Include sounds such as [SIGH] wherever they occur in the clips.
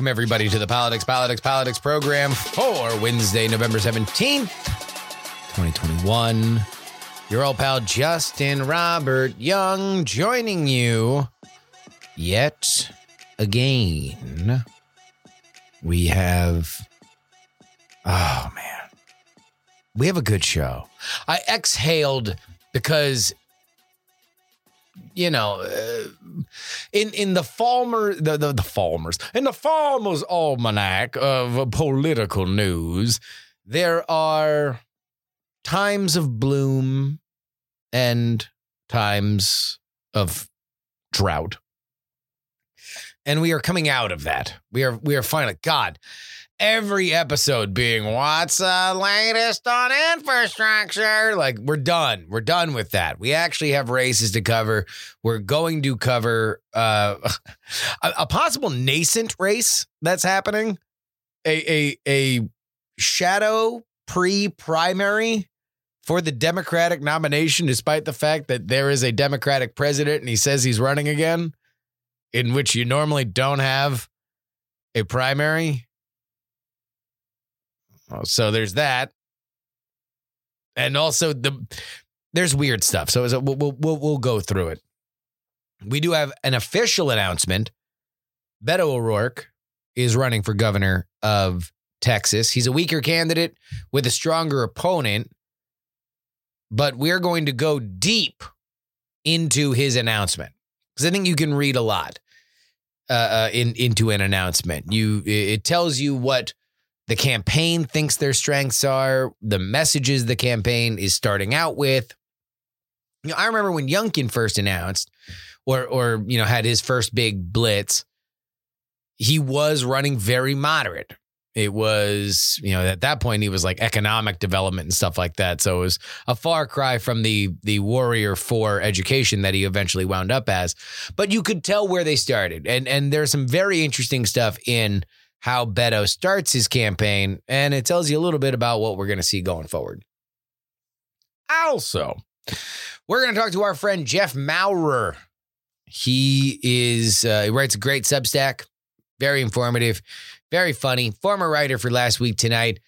Welcome everybody to the Politics Politics Politics program for Wednesday, November 17th, 2021. Your old pal Justin Robert Young joining you yet again. We have Oh man. We have a good show. I exhaled because you know, uh, in in the Farmer the, the the Farmer's in the Farmer's almanac of political news, there are times of bloom and times of drought, and we are coming out of that. We are we are finally God. Every episode being what's the latest on infrastructure? Like we're done. We're done with that. We actually have races to cover. We're going to cover uh, [LAUGHS] a, a possible nascent race that's happening, a a a shadow pre-primary for the Democratic nomination, despite the fact that there is a Democratic president and he says he's running again, in which you normally don't have a primary. Oh, So there's that, and also the there's weird stuff. So a, we'll, we'll we'll we'll go through it. We do have an official announcement. Beto O'Rourke is running for governor of Texas. He's a weaker candidate with a stronger opponent, but we're going to go deep into his announcement because I think you can read a lot uh, uh, in into an announcement. You it tells you what the campaign thinks their strengths are, the messages the campaign is starting out with. You know, I remember when Youngkin first announced, or or you know had his first big blitz. He was running very moderate. It was, you know, at that point he was like economic development and stuff like that. So it was a far cry from the the warrior for education that he eventually wound up as. But you could tell where they started, and and there's some very interesting stuff in how Beto starts his campaign, and it tells you a little bit about what we're going to see going forward. Also, we're going to talk to our friend Jeff Maurer. He is uh, he writes a great Substack, very informative, very funny. Former writer for Last Week Tonight,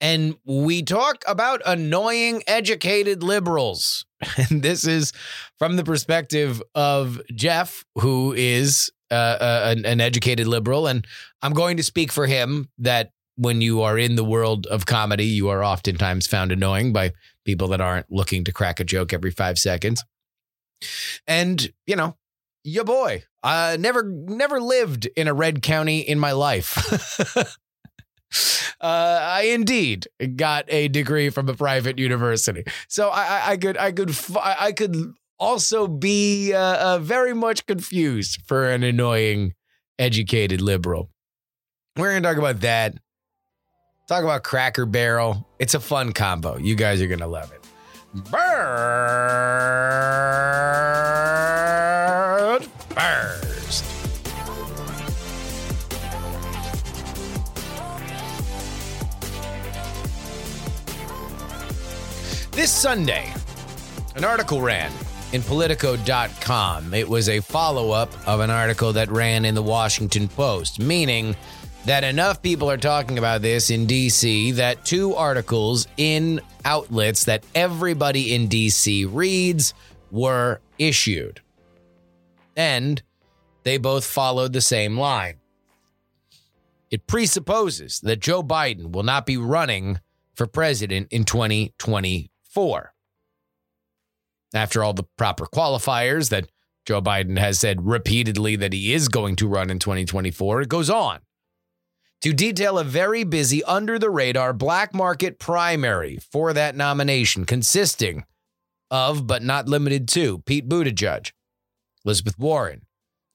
and we talk about annoying educated liberals. [LAUGHS] And this is from the perspective of Jeff, who is uh, uh, an, an educated liberal, and I'm going to speak for him that when you are in the world of comedy, you are oftentimes found annoying by people that aren't looking to crack a joke every five seconds. And, you know, your boy, uh, never, never lived in a red county in my life. [LAUGHS] uh, I indeed got a degree from a private university, so I, I, I could, I could, I I could also be uh, uh, very much confused for an annoying, educated liberal. We're going to talk about that. Talk about Cracker Barrel. It's a fun combo. You guys are going to love it. Bird first. This Sunday, an article ran in Politico.com. It was a follow up of an article that ran in the Washington Post, meaning that enough people are talking about this in DC that two articles in outlets that everybody in DC reads were issued. And they both followed the same line. It presupposes that Joe Biden will not be running for president in 2024 after all the proper qualifiers that Joe Biden has said repeatedly that he is going to run in 2024. It goes on to detail a very busy, under the radar black market primary for that nomination, consisting of, but not limited to, Pete Buttigieg, Elizabeth Warren,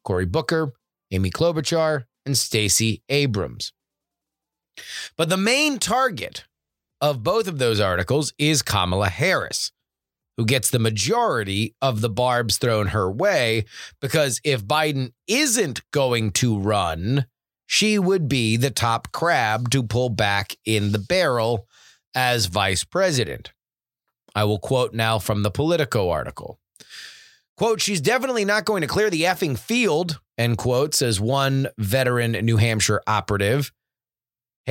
Cory Booker, Amy Klobuchar, and Stacey Abrams. But the main target of both of those articles is Kamala Harris, who gets the majority of the barbs thrown her way because if Biden isn't going to run, she would be the top crab to pull back in the barrel as vice president. I will quote now from the Politico article. Quote, she's definitely not going to clear the effing field, end quote, says one veteran New Hampshire operative.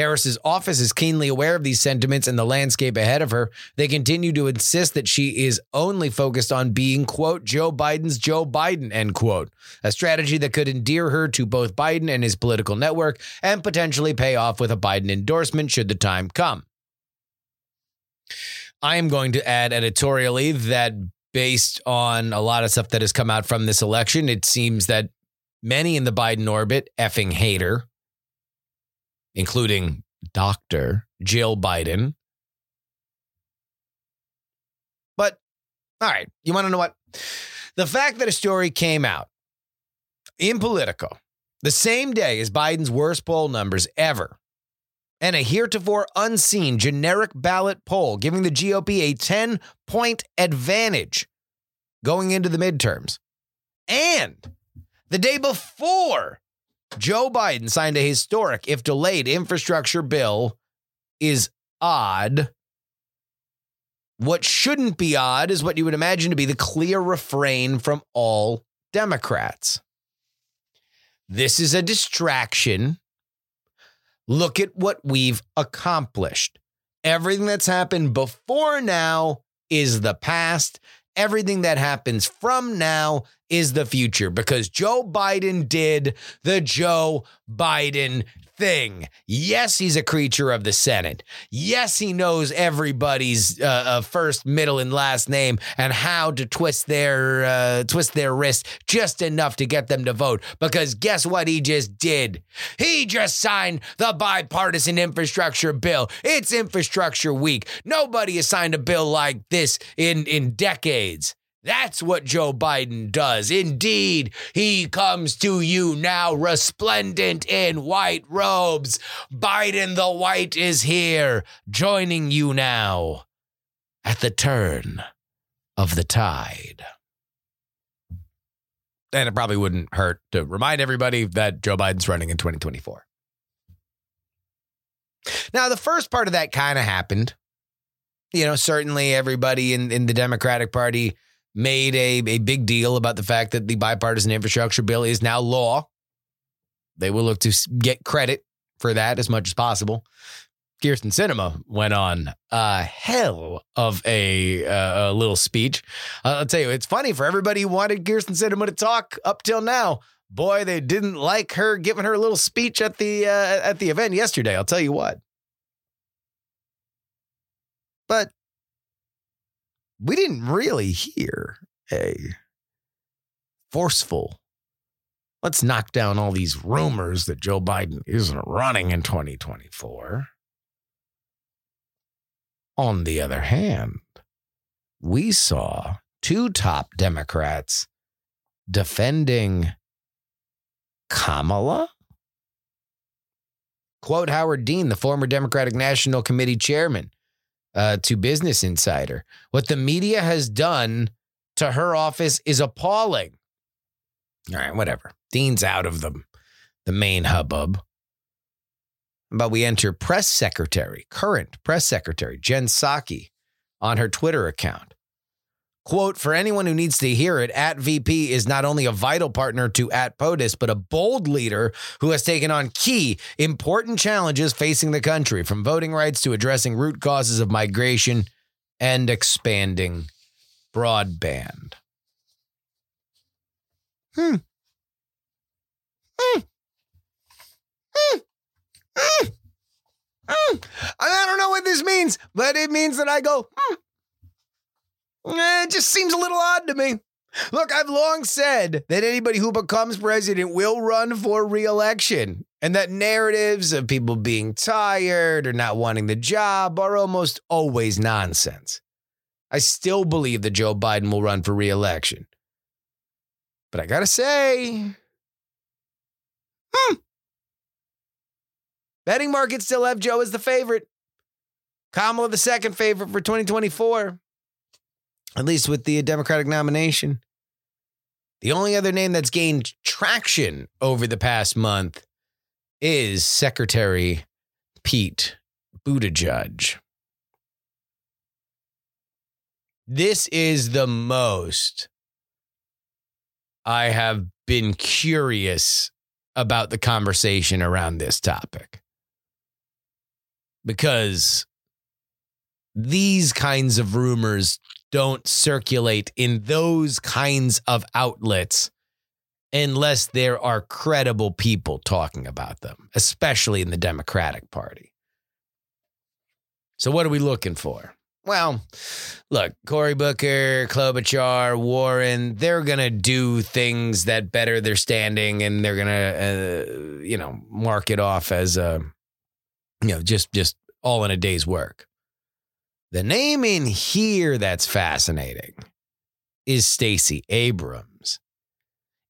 Harris's office is keenly aware of these sentiments and the landscape ahead of her. They continue to insist that she is only focused on being, quote, Joe Biden's Joe Biden, end quote. A strategy that could endear her to both Biden and his political network and potentially pay off with a Biden endorsement should the time come. I am going to add editorially that based on a lot of stuff that has come out from this election, it seems that many in the Biden orbit effing hater, including Dr. Jill Biden. But all right, you want to know what? The fact that a story came out in Politico the same day as Biden's worst poll numbers ever and a heretofore unseen generic ballot poll giving the GOP a 10 point advantage going into the midterms. And the day before Joe Biden signed a historic, if delayed, infrastructure bill is odd. What shouldn't be odd is what you would imagine to be the clear refrain from all Democrats. This is a distraction Look at what we've accomplished. Everything that's happened before now is the past. Everything that happens from now is the future because Joe Biden did the Joe Biden thing. Yes, he's a creature of the Senate. Yes, he knows everybody's uh, uh, first, middle, and last name and how to twist their uh, twist their wrist just enough to get them to vote. Because guess what he just did? He just signed the bipartisan infrastructure bill. It's infrastructure week. Nobody has signed a bill like this in in decades. That's what Joe Biden does. Indeed, he comes to you now resplendent in white robes. Biden the White is here, joining you now at the turn of the tide. And it probably wouldn't hurt to remind everybody that Joe Biden's running in 2024. Now, the first part of that kind of happened. You know, certainly everybody in, in the Democratic Party made a, a big deal about the fact that the bipartisan infrastructure bill is now law. They will look to get credit for that as much as possible. Kyrsten Sinema went on a hell of a, uh, a little speech. I'll tell you, it's funny for everybody who wanted Kyrsten Sinema to talk up till now. Boy, they didn't like her giving her a little speech at the uh, at the event yesterday. I'll tell you what. But we didn't really hear a forceful, let's knock down all these rumors that Joe Biden isn't running in 2024. On the other hand, we saw two top Democrats defending Kamala. Quote Howard Dean, the former Democratic National Committee chairman uh, to Business Insider. What the media has done to her office is appalling. All right, whatever. Dean's out of the, the main hubbub. But we enter press secretary, current press secretary, Jen Psaki, on her Twitter account. Quote, for anyone who needs to hear it, at VP is not only a vital partner to at POTUS, but a bold leader who has taken on key, important challenges facing the country, from voting rights to addressing root causes of migration and expanding broadband. Hmm. Hmm. Hmm. Hmm. I don't know what this means, but it means that I go, hmm. Eh, it just seems a little odd to me. Look, I've long said that anybody who becomes president will run for reelection, and that narratives of people being tired or not wanting the job are almost always nonsense. I still believe that Joe Biden will run for reelection. But I got to say, hmm, betting markets still have Joe as the favorite. Kamala the second favorite for 2024, at least with the Democratic nomination. The only other name that's gained traction over the past month is Secretary Pete Buttigieg. This is the most I have been curious about the conversation around this topic. Because these kinds of rumors don't circulate in those kinds of outlets unless there are credible people talking about them, especially in the Democratic Party. So, what are we looking for? Well, look, Cory Booker, Klobuchar, Warren, they're going to do things that better their standing and they're going to, uh, you know, mark it off as, a, you know, just, just all in a day's work. The name in here that's fascinating is Stacey Abrams.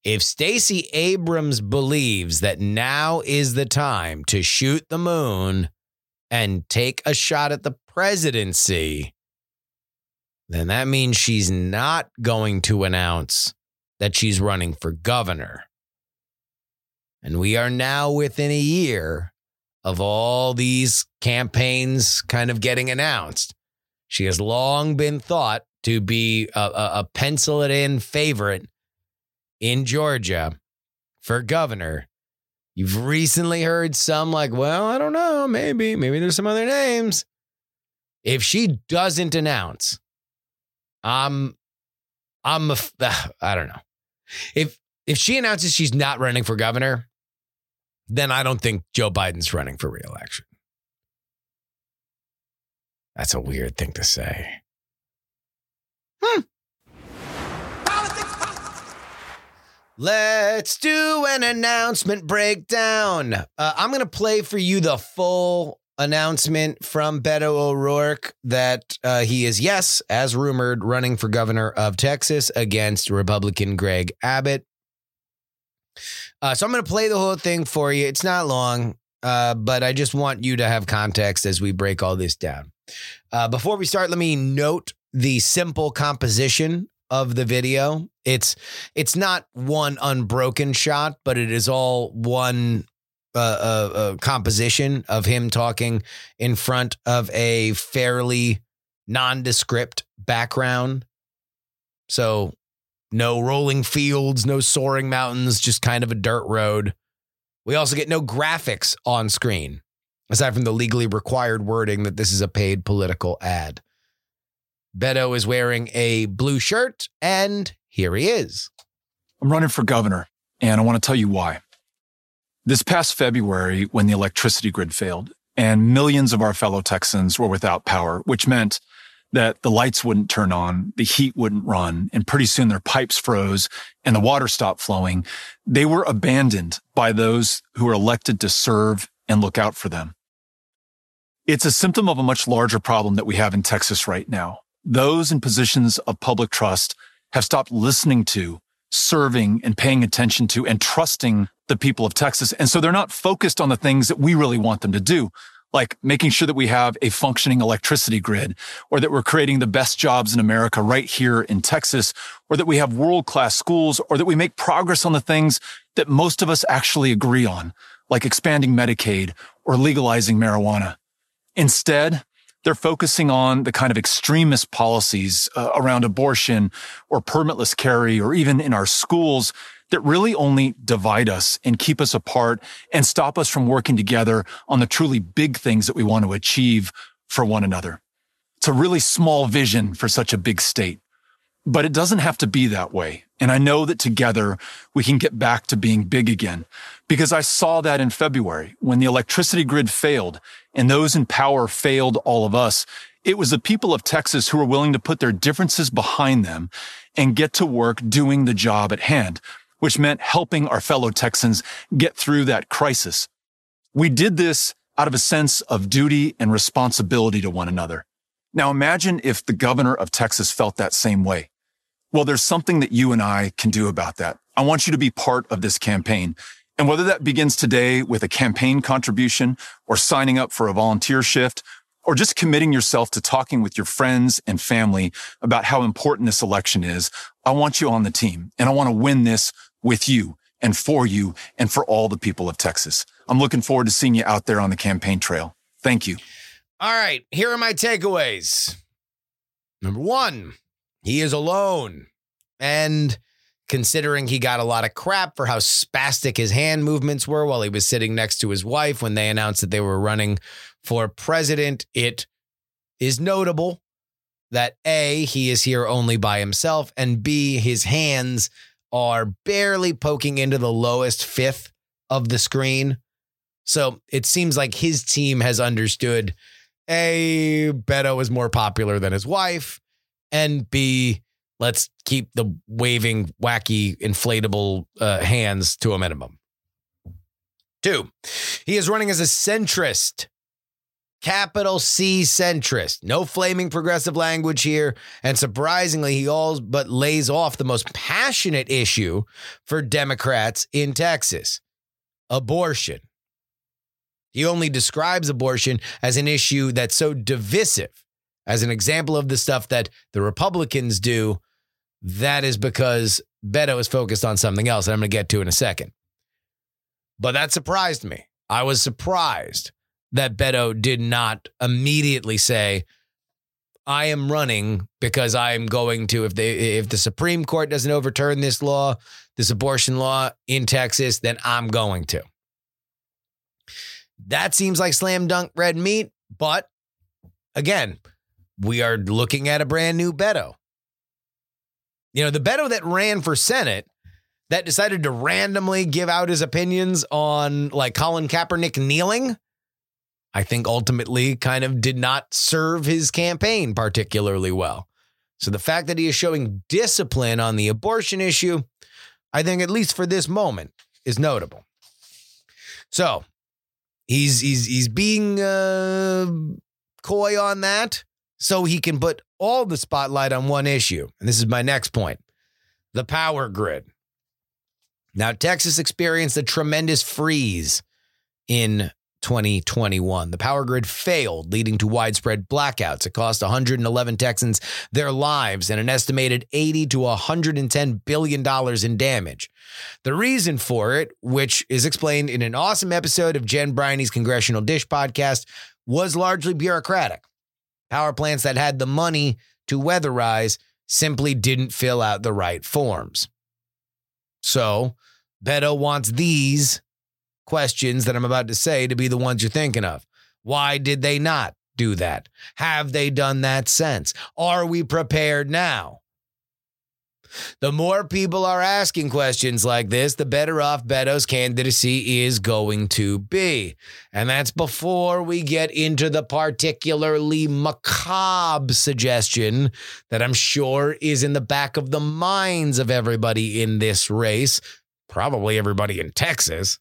If Stacey Abrams believes that now is the time to shoot the moon and take a shot at the presidency, then that means she's not going to announce that she's running for governor. And we are now within a year of all these campaigns kind of getting announced. She has long been thought to be a, a, a pencil it in favorite in Georgia for governor. You've recently heard some like, well, I don't know, maybe, maybe there's some other names. If she doesn't announce, I'm, I'm, a, [SIGHS] I don't know. If if she announces she's not running for governor, then I don't think Joe Biden's running for reelection. That's a weird thing to say. Hmm. Politics, politics. Let's do an announcement breakdown. Uh, I'm going to play for you the full announcement from Beto O'Rourke that uh, he is, yes, as rumored, running for governor of Texas against Republican Greg Abbott. Uh, so I'm going to play the whole thing for you. It's not long, uh, but I just want you to have context as we break all this down. Uh, before we start, let me note the simple composition of the video. It's it's not one unbroken shot, but it is all one uh, uh, uh, composition of him talking in front of a fairly nondescript background. So no rolling fields, no soaring mountains, just kind of a dirt road. We also get no graphics on screen aside from the legally required wording that this is a paid political ad. Beto is wearing a blue shirt, and here he is. I'm running for governor, and I want to tell you why. This past February, when the electricity grid failed and millions of our fellow Texans were without power, which meant that the lights wouldn't turn on, the heat wouldn't run, and pretty soon their pipes froze and the water stopped flowing, they were abandoned by those who were elected to serve and look out for them. It's a symptom of a much larger problem that we have in Texas right now. Those in positions of public trust have stopped listening to, serving and paying attention to and trusting the people of Texas. And so they're not focused on the things that we really want them to do, like making sure that we have a functioning electricity grid or that we're creating the best jobs in America right here in Texas or that we have world class schools or that we make progress on the things that most of us actually agree on, like expanding Medicaid or legalizing marijuana. Instead, they're focusing on the kind of extremist policies uh, around abortion or permitless carry or even in our schools that really only divide us and keep us apart and stop us from working together on the truly big things that we want to achieve for one another. It's a really small vision for such a big state, but it doesn't have to be that way. And I know that together we can get back to being big again because I saw that in February when the electricity grid failed and those in power failed all of us. It was the people of Texas who were willing to put their differences behind them and get to work doing the job at hand, which meant helping our fellow Texans get through that crisis. We did this out of a sense of duty and responsibility to one another. Now imagine if the governor of Texas felt that same way. Well, there's something that you and I can do about that. I want you to be part of this campaign. And whether that begins today with a campaign contribution or signing up for a volunteer shift or just committing yourself to talking with your friends and family about how important this election is, I want you on the team and I want to win this with you and for you and for all the people of Texas. I'm looking forward to seeing you out there on the campaign trail. Thank you. All right, here are my takeaways. Number one, he is alone. And considering he got a lot of crap for how spastic his hand movements were while he was sitting next to his wife when they announced that they were running for president, it is notable that A, he is here only by himself, and B, his hands are barely poking into the lowest fifth of the screen. So it seems like his team has understood A, Beto is more popular than his wife, and B, let's keep the waving, wacky, inflatable uh, hands to a minimum. Two, he is running as a centrist capital C centrist. No flaming progressive language here. And surprisingly, he all but lays off the most passionate issue for Democrats in Texas abortion. He only describes abortion as an issue that's so divisive, as an example of the stuff that the Republicans do. That is because Beto is focused on something else that I'm going to get to in a second. But that surprised me. I was surprised that Beto did not immediately say, I am running because I am going to if they if the Supreme Court doesn't overturn this law, this abortion law in Texas, then I'm going to. That seems like slam dunk red meat, but again, we are looking at a brand new Beto. You know, the Beto that ran for Senate that decided to randomly give out his opinions on like Colin Kaepernick kneeling I think ultimately kind of did not serve his campaign particularly well. So the fact that he is showing discipline on the abortion issue, I think at least for this moment is notable. So he's he's he's being uh, coy on that so he can put all the spotlight on one issue. And this is my next point. The power grid. Now Texas experienced a tremendous freeze in 2021. The power grid failed, leading to widespread blackouts. It cost 111 Texans their lives and an estimated 80 to 110 billion dollars in damage. The reason for it, which is explained in an awesome episode of Jen Briney's Congressional Dish podcast, was largely bureaucratic. Power plants that had the money to weatherize simply didn't fill out the right forms. So, Beto wants these questions that I'm about to say to be the ones you're thinking of. Why did they not do that? Have they done that since? Are we prepared now? The more people are asking questions like this, the better off Beto's candidacy is going to be. And that's before we get into the particularly macabre suggestion that I'm sure is in the back of the minds of everybody in this race, probably everybody in Texas.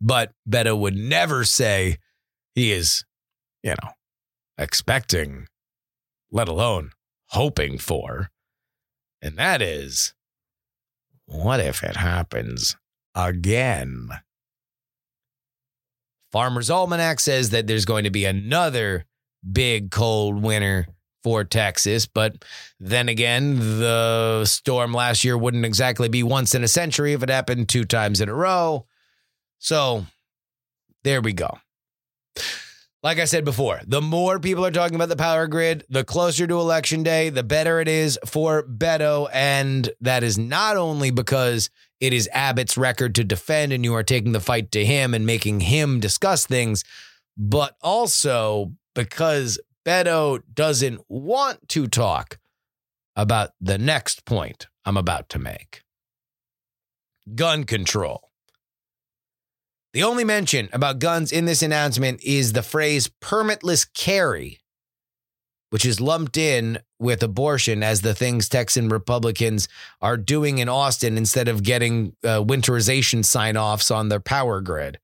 But Beto would never say he is, you know, expecting, let alone hoping for. And that is, what if it happens again? Farmer's Almanac says that there's going to be another big cold winter for Texas. But then again, the storm last year wouldn't exactly be once in a century if it happened two times in a row. So there we go. Like I said before, the more people are talking about the power grid, the closer to election day, the better it is for Beto. And that is not only because it is Abbott's record to defend and you are taking the fight to him and making him discuss things, but also because Beto doesn't want to talk about the next point I'm about to make gun control. The only mention about guns in this announcement is the phrase permitless carry, which is lumped in with abortion as the things Texan Republicans are doing in Austin instead of getting uh, winterization sign offs on their power grid.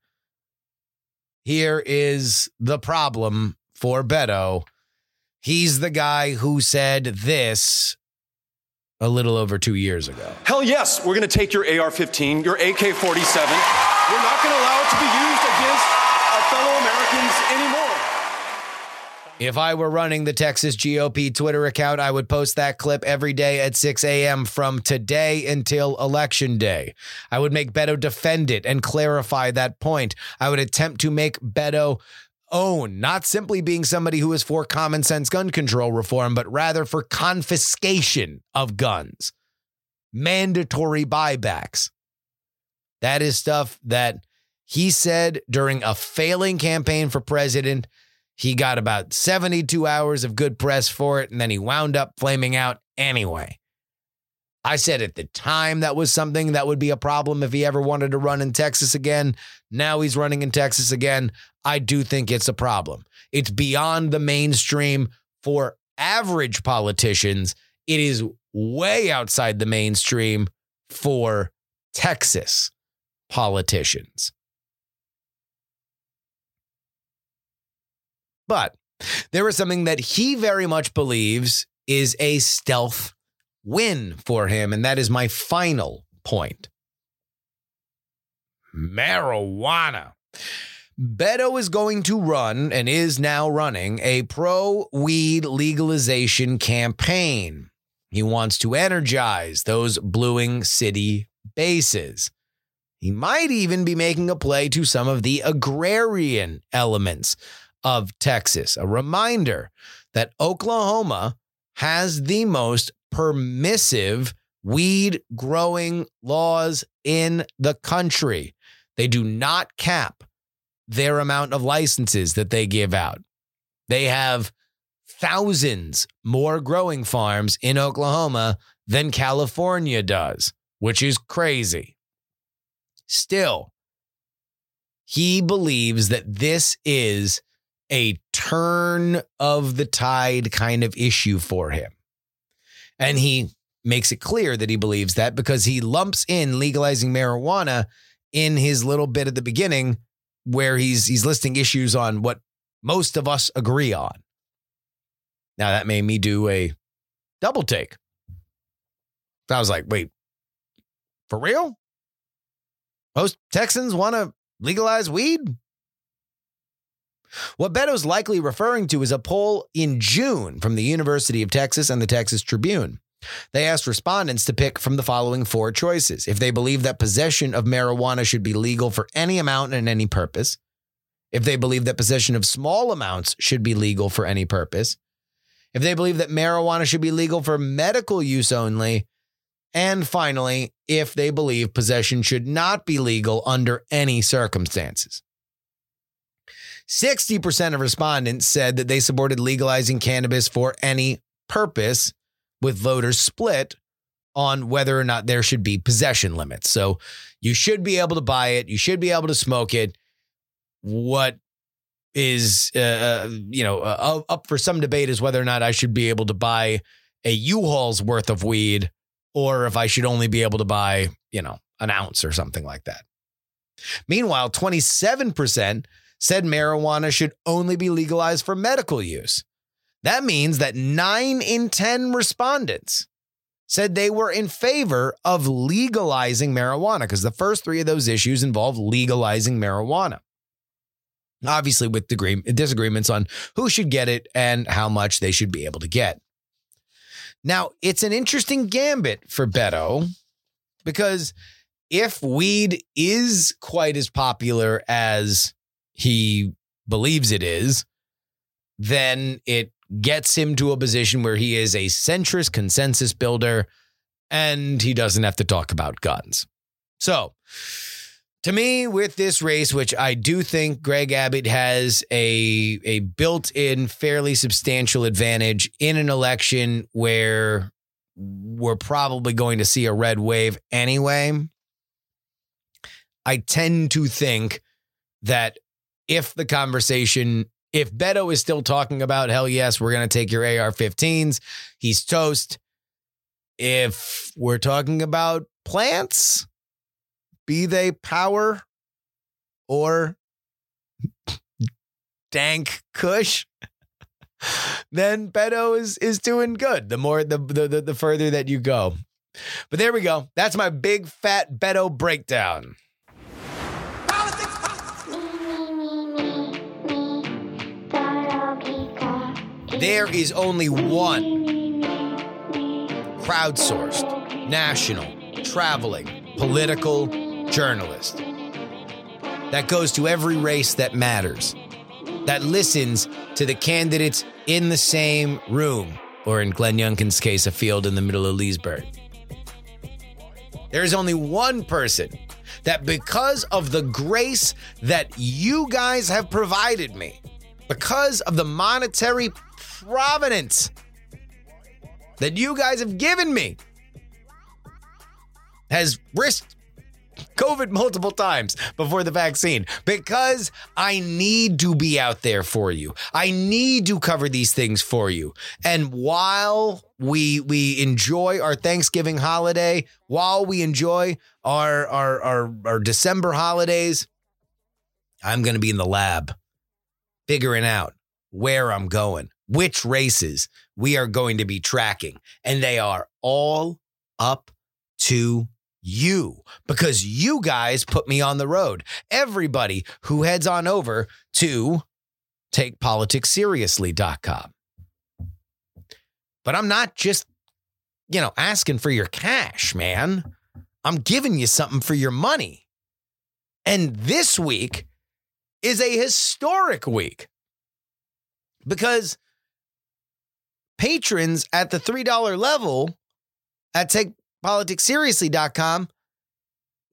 Here is the problem for Beto He's the guy who said this a little over two years ago. Hell yes, we're going to take your AR 15, your AK 47. We're not going to allow it to be used against our fellow Americans anymore. If I were running the Texas GOP Twitter account, I would post that clip every day at 6 a.m. from today until election day. I would make Beto defend it and clarify that point. I would attempt to make Beto own, not simply being somebody who is for common sense gun control reform, but rather for confiscation of guns, mandatory buybacks. That is stuff that he said during a failing campaign for president. He got about 72 hours of good press for it, and then he wound up flaming out anyway. I said at the time that was something that would be a problem if he ever wanted to run in Texas again. Now he's running in Texas again. I do think it's a problem. It's beyond the mainstream for average politicians. It is way outside the mainstream for Texas politicians. But there is something that he very much believes is a stealth win for him. And that is my final point marijuana. Beto is going to run and is now running a pro weed legalization campaign. He wants to energize those bluing city bases. He might even be making a play to some of the agrarian elements of Texas. A reminder that Oklahoma has the most permissive weed growing laws in the country. They do not cap their amount of licenses that they give out. They have thousands more growing farms in Oklahoma than California does, which is crazy. Still, he believes that this is a turn of the tide kind of issue for him. And he makes it clear that he believes that because he lumps in legalizing marijuana in his little bit at the beginning where he's he's listing issues on what most of us agree on. Now that made me do a double take. I was like, wait, for real? Most Texans want to legalize weed? What Beto's likely referring to is a poll in June from the University of Texas and the Texas Tribune. They asked respondents to pick from the following four choices. If they believe that possession of marijuana should be legal for any amount and any purpose, if they believe that possession of small amounts should be legal for any purpose, if they believe that marijuana should be legal for medical use only, and finally, if they believe possession should not be legal under any circumstances. 60% of respondents said that they supported legalizing cannabis for any purpose, with voters split on whether or not there should be possession limits. So you should be able to buy it, you should be able to smoke it. What is uh, uh you know uh, up for some debate is whether or not I should be able to buy a U-Haul's worth of weed or if I should only be able to buy, you know, an ounce or something like that. Meanwhile, 27% said marijuana should only be legalized for medical use. That means that nine in 10 respondents said they were in favor of legalizing marijuana because the first three of those issues involve legalizing marijuana. Obviously, with disagreements on who should get it and how much they should be able to get. Now, it's an interesting gambit for Beto because if weed is quite as popular as he believes it is, then it gets him to a position where he is a centrist consensus builder and he doesn't have to talk about guns. So, to me, with this race, which I do think Greg Abbott has a, a built in, fairly substantial advantage in an election where we're probably going to see a red wave anyway, I tend to think that if the conversation if Beto is still talking about, hell yes, we're going to take your AR 15s, he's toast. If we're talking about plants, be they power or dank kush, then Beto is is doing good. The more the the the, the further that you go. But there we go. That's my big fat Beto breakdown. There is only one crowdsourced, national, traveling, political journalist that goes to every race that matters, that listens to the candidates in the same room, or in Glenn Youngkin's case, a field in the middle of Leesburg. There is only one person that, because of the grace that you guys have provided me, because of the monetary providence that you guys have given me, has risked COVID multiple times before the vaccine because I need to be out there for you. I need to cover these things for you. And while we we enjoy our Thanksgiving holiday, while we enjoy our our our, our December holidays, I'm going to be in the lab figuring out where I'm going, which races we are going to be tracking, and they are all up to you because you guys put me on the road. Everybody who heads on over to takepoliticsseriously.com. But I'm not just, you know, asking for your cash, man. I'm giving you something for your money. And this week is a historic week because patrons at the $3 level at takepoliticsseriously.com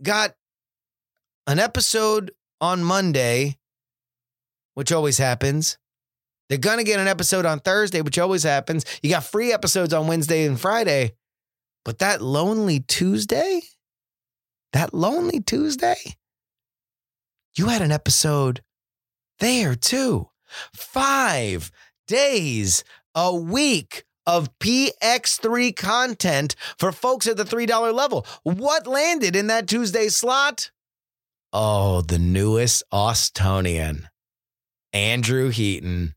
got an episode on Monday, which always happens. They're going to get an episode on Thursday, which always happens. You got free episodes on Wednesday and Friday. But that lonely Tuesday, that lonely Tuesday, you had an episode there too. Five days a week of PX3 content for folks at the $3 level. What landed in that Tuesday slot? Oh, the newest Austonian, Andrew Heaton.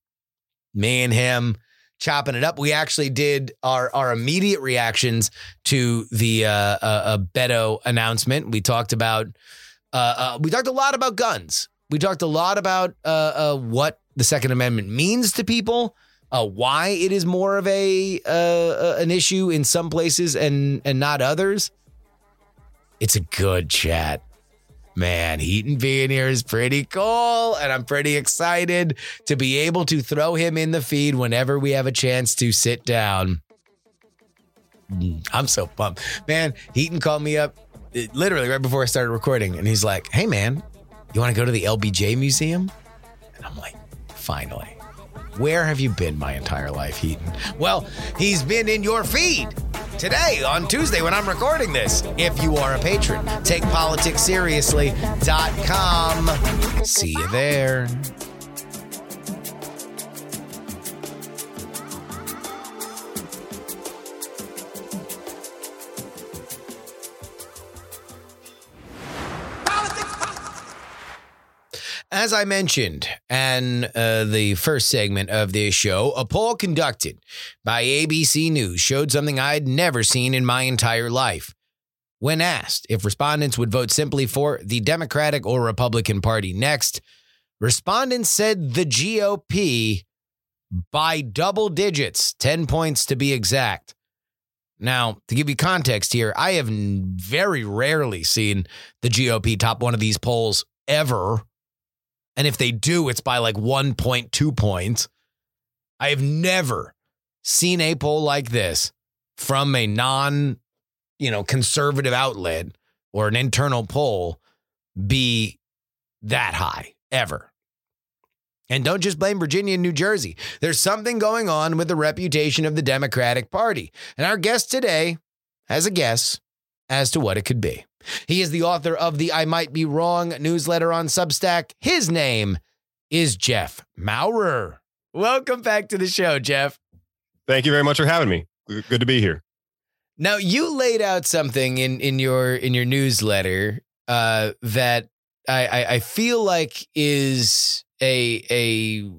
Me and him chopping it up. We actually did our, our immediate reactions to the uh, uh, uh, Beto announcement. We talked about, uh, uh, we talked a lot about guns. We talked a lot about uh, uh, what the Second Amendment means to people uh, why it is more of a uh, an issue in some places and and not others. It's a good chat. Man, Heaton being here is pretty cool, and I'm pretty excited to be able to throw him in the feed whenever we have a chance to sit down. I'm so pumped. Man, Heaton called me up uh, literally right before I started recording, and he's like, Hey, man, you want to go to the LBJ Museum? And I'm like, Finally. Where have you been my entire life, Heaton? Well, he's been in your feed today on Tuesday when I'm recording this. If you are a patron, takepoliticsseriously.com. See you there. As I mentioned, in uh, the first segment of this show, a poll conducted by ABC News showed something I'd never seen in my entire life. When asked if respondents would vote simply for the Democratic or Republican Party next, respondents said the GOP by double digits, 10 points to be exact. Now, to give you context here, I have very rarely seen the GOP top one of these polls ever. And if they do, it's by like 1.2 points. I have never seen a poll like this from a non, you know, conservative outlet or an internal poll be that high ever. And don't just blame Virginia and New Jersey. There's something going on with the reputation of the Democratic Party. And our guest today has a guess as to what it could be. He is the author of the I Might Be Wrong newsletter on Substack. His name is Jeff Maurer. Welcome back to the show, Jeff. Thank you very much for having me. Good to be here. Now you laid out something in in your in your newsletter uh, that I, I I feel like is a a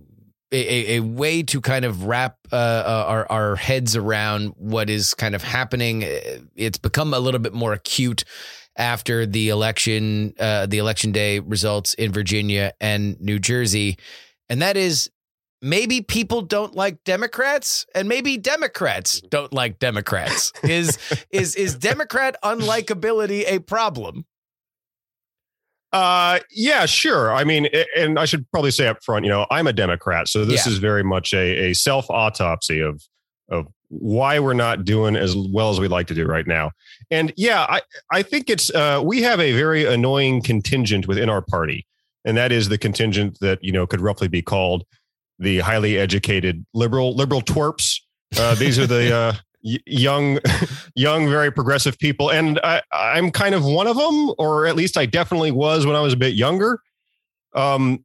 a, a way to kind of wrap uh, uh, our our heads around what is kind of happening. It's become a little bit more acute after the election, uh, the election day results in Virginia and New Jersey, and that is maybe people don't like Democrats, and maybe Democrats don't like Democrats. [LAUGHS] is is is Democrat unlikability a problem? Uh, yeah, sure. I mean, and I should probably say up front, you know, I'm a Democrat, so this Yeah. is very much a, a self autopsy of of why we're not doing as well as we'd like to do right now. And yeah, I I think it's uh, we have a very annoying contingent within our party, and that is the contingent that you know could roughly be called the highly educated liberal liberal twerps. Uh, these are the [LAUGHS] uh, y- young, young, very progressive people, and I, I'm kind of one of them, or at least I definitely was when I was a bit younger. Um,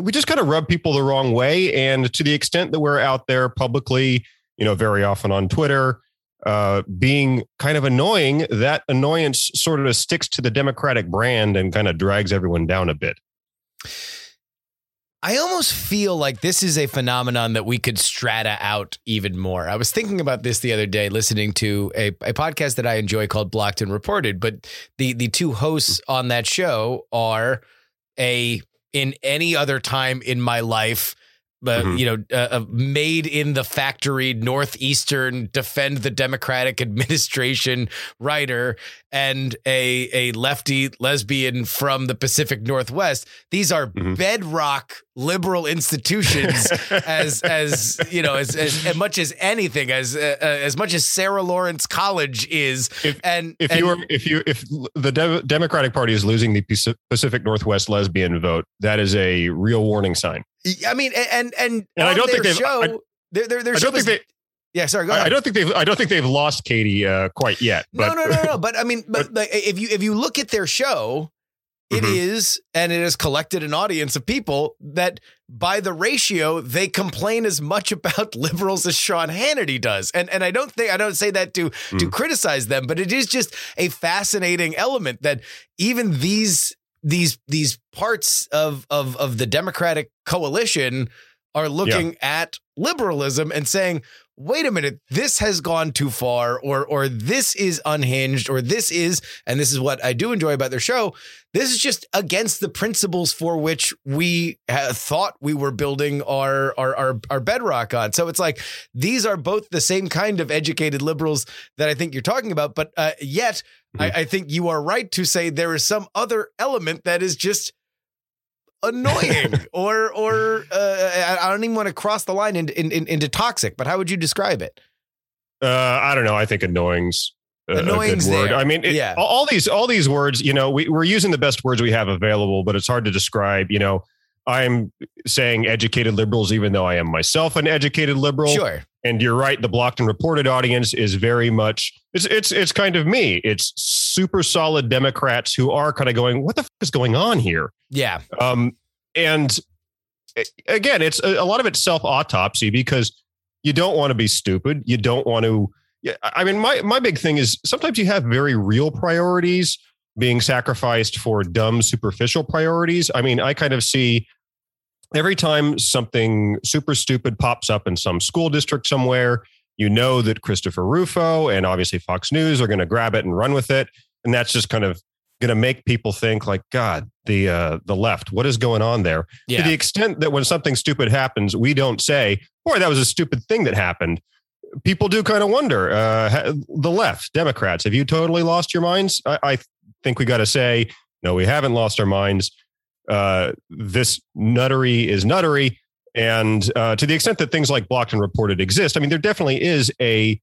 we just kind of rub people the wrong way, and to the extent that we're out there publicly, you know, very often on Twitter, uh, being kind of annoying, that annoyance sort of sticks to the Democratic brand and kind of drags everyone down a bit. I almost feel like this is a phenomenon that we could strata out even more. I was thinking about this the other day, listening to a, a podcast that I enjoy called Blocked and Reported. But the the two hosts on that show are a in any other time in my life. Uh, Mhm. You know, uh, uh, made in the factory, northeastern, defend the Democratic [LAUGHS] administration writer, and a a lefty lesbian from the Pacific Northwest. These are Mhm. bedrock liberal institutions [LAUGHS] as as you know as as, as much as anything as uh, uh, as much as Sarah Lawrence College is If- and if and- you were if you if the De- democratic party is losing the pacific northwest lesbian vote that is a real warning sign I mean and and, and, I don't think their they've- show I- their their, their i show don't think is- they yeah sorry go I, ahead I don't think they've i don't think they've lost katie uh, quite yet no but no no no but I mean but like, if you if you look at their show it is Mhm. and it has collected an audience of people that by the ratio they complain as much about [LAUGHS] liberals as Sean Hannity does and and I don't think I don't say that to to Mm. criticize them but it is just a fascinating element that even these these these parts of of of the Democratic coalition are looking at liberalism and saying wait a minute this has gone too far or or this is unhinged or this is and this is what I do enjoy about their show this is just against the principles for which we thought we were building our, our our our bedrock on. So it's like these are both the same kind of educated liberals that I think you're talking about but uh, yet I, I think you are right to say there is some other element that is just annoying [LAUGHS] or or uh, I don't even want to cross the line into, in, in, into toxic but how would you describe it? Uh, i don't know. I think annoying's a, a Annoying's good word. there. i mean it, Yeah. all, all these all these words you know we, we're using the best words we have available but it's hard to describe you know. I'm saying educated liberals even though i am myself an educated liberal. Sure. And you're right the blocked and reported audience is very much it's it's it's kind of me. It's super solid democrats who are kind of going what the f- is going on here? Yeah. Um and again it's a, a lot of it's self autopsy because you don't want to be stupid. You don't want to yeah, i mean my my big thing is sometimes you have very real priorities being sacrificed for dumb superficial priorities. I mean i kind of see every time something super stupid pops up in some school district somewhere you know that christopher rufo and obviously fox news are going to grab it and run with it and that's just kind of going to make people think like god the uh the left what is going on there? Yeah. to the extent that when something stupid happens we don't say boy that was a stupid thing that happened people do kind of wonder uh the left democrats have you totally lost your minds? I, I think we got to say no we haven't lost our minds. Uh this nuttery is nuttery and uh, to the extent that things like blocked and reported exist i mean there definitely is a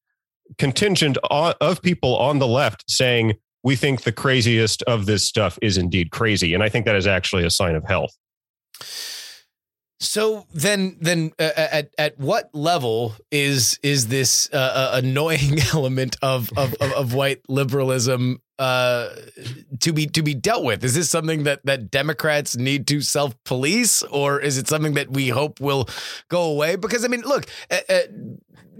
contingent of people on the left saying we think the craziest of this stuff is indeed crazy and i think that is actually a sign of health So then, then uh, at at what level is is this uh, uh, annoying [LAUGHS] element of of, of, of white liberalism uh, to be to be dealt with? Is this something that that Democrats need to self police, or is it something that we hope will go away? Because I mean, look. Uh, uh,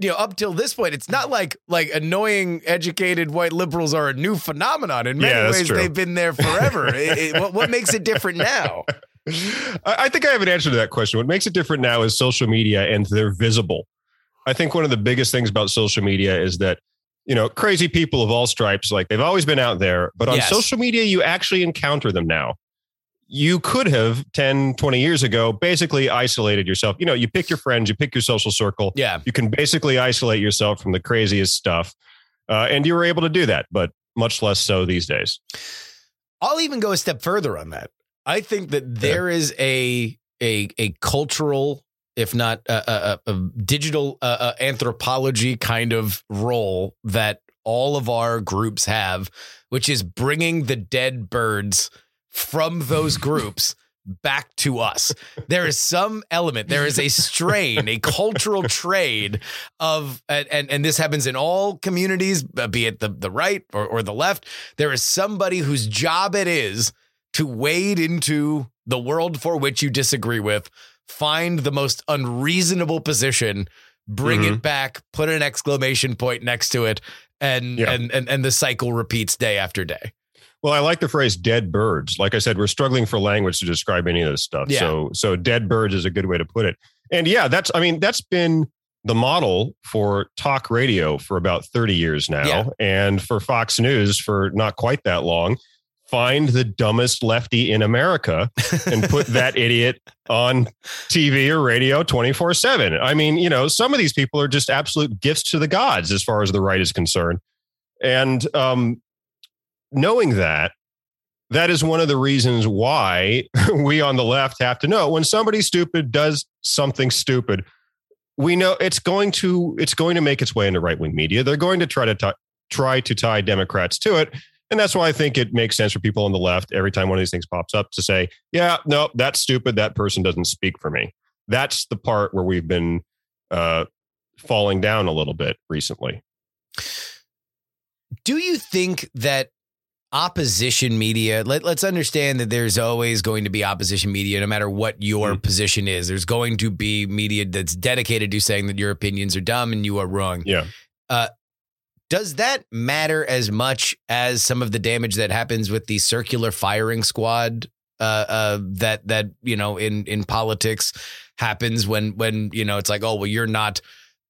you know, up till this point, it's not like like annoying, educated white liberals are a new phenomenon. In many Yeah, ways, true. they've been there forever. [LAUGHS] It- it- what, what makes it different now? I think I have an answer to that question. What makes it different now is social media and they're visible. I think one of the biggest things about social media is that, you know, crazy people of all stripes, like they've always been out there, but on Yes. social media, you actually encounter them now. You could have 10, 20 years ago basically isolated yourself. You know, you pick your friends, you pick your social circle. Yeah. You can basically isolate yourself from the craziest stuff. Uh, and you were able to do that, but much less so these days. I'll even go a step further on that. I think that there is a a a cultural, if not a, a, a- a digital uh, uh, anthropology kind of role that all of our groups have, which is bringing the dead birds from those groups back to us. There is some element, there is a strain, a cultural trade of, and, and, and this happens in all communities, be it the, the right or, or the left. There is somebody whose job it is to wade into the world for which you disagree with, find the most unreasonable position, bring Mhm. it back, put an exclamation point next to it, and, Yeah. and and and the cycle repeats day after day. Well, I like the phrase dead birds. Like I said, we're struggling for language to describe any of this stuff. Yeah. So so dead birds is a good way to put it. And yeah, that's I mean, that's been the model for talk radio for about 30 years now. Yeah. And for Fox News for not quite that long. Find the dumbest lefty in America and put [LAUGHS] that idiot on TV or radio 24 7. I mean, you know, some of these people are just absolute gifts to the gods as far as the right is concerned. And um, knowing that, that is one of the reasons why [LAUGHS] we on the left have to know when somebody stupid does something stupid we know it's going to it's going to make its way into right wing media they're going to try to ti- try to tie democrats to it and that's why i think it makes sense for people on the left every time one of these things pops up to say yeah no that's stupid. That person doesn't speak for me. That's the part where we've been uh falling down a little bit recently. Do you think that opposition media, let, let's understand that there's always going to be opposition media, no matter what your position is. There's going to be media that's dedicated to saying that your opinions are dumb and you are wrong. yeah Does that matter as much as some of the damage that happens with the circular firing squad? Uh, uh, that that you know in in politics happens when when you know it's like oh well you're not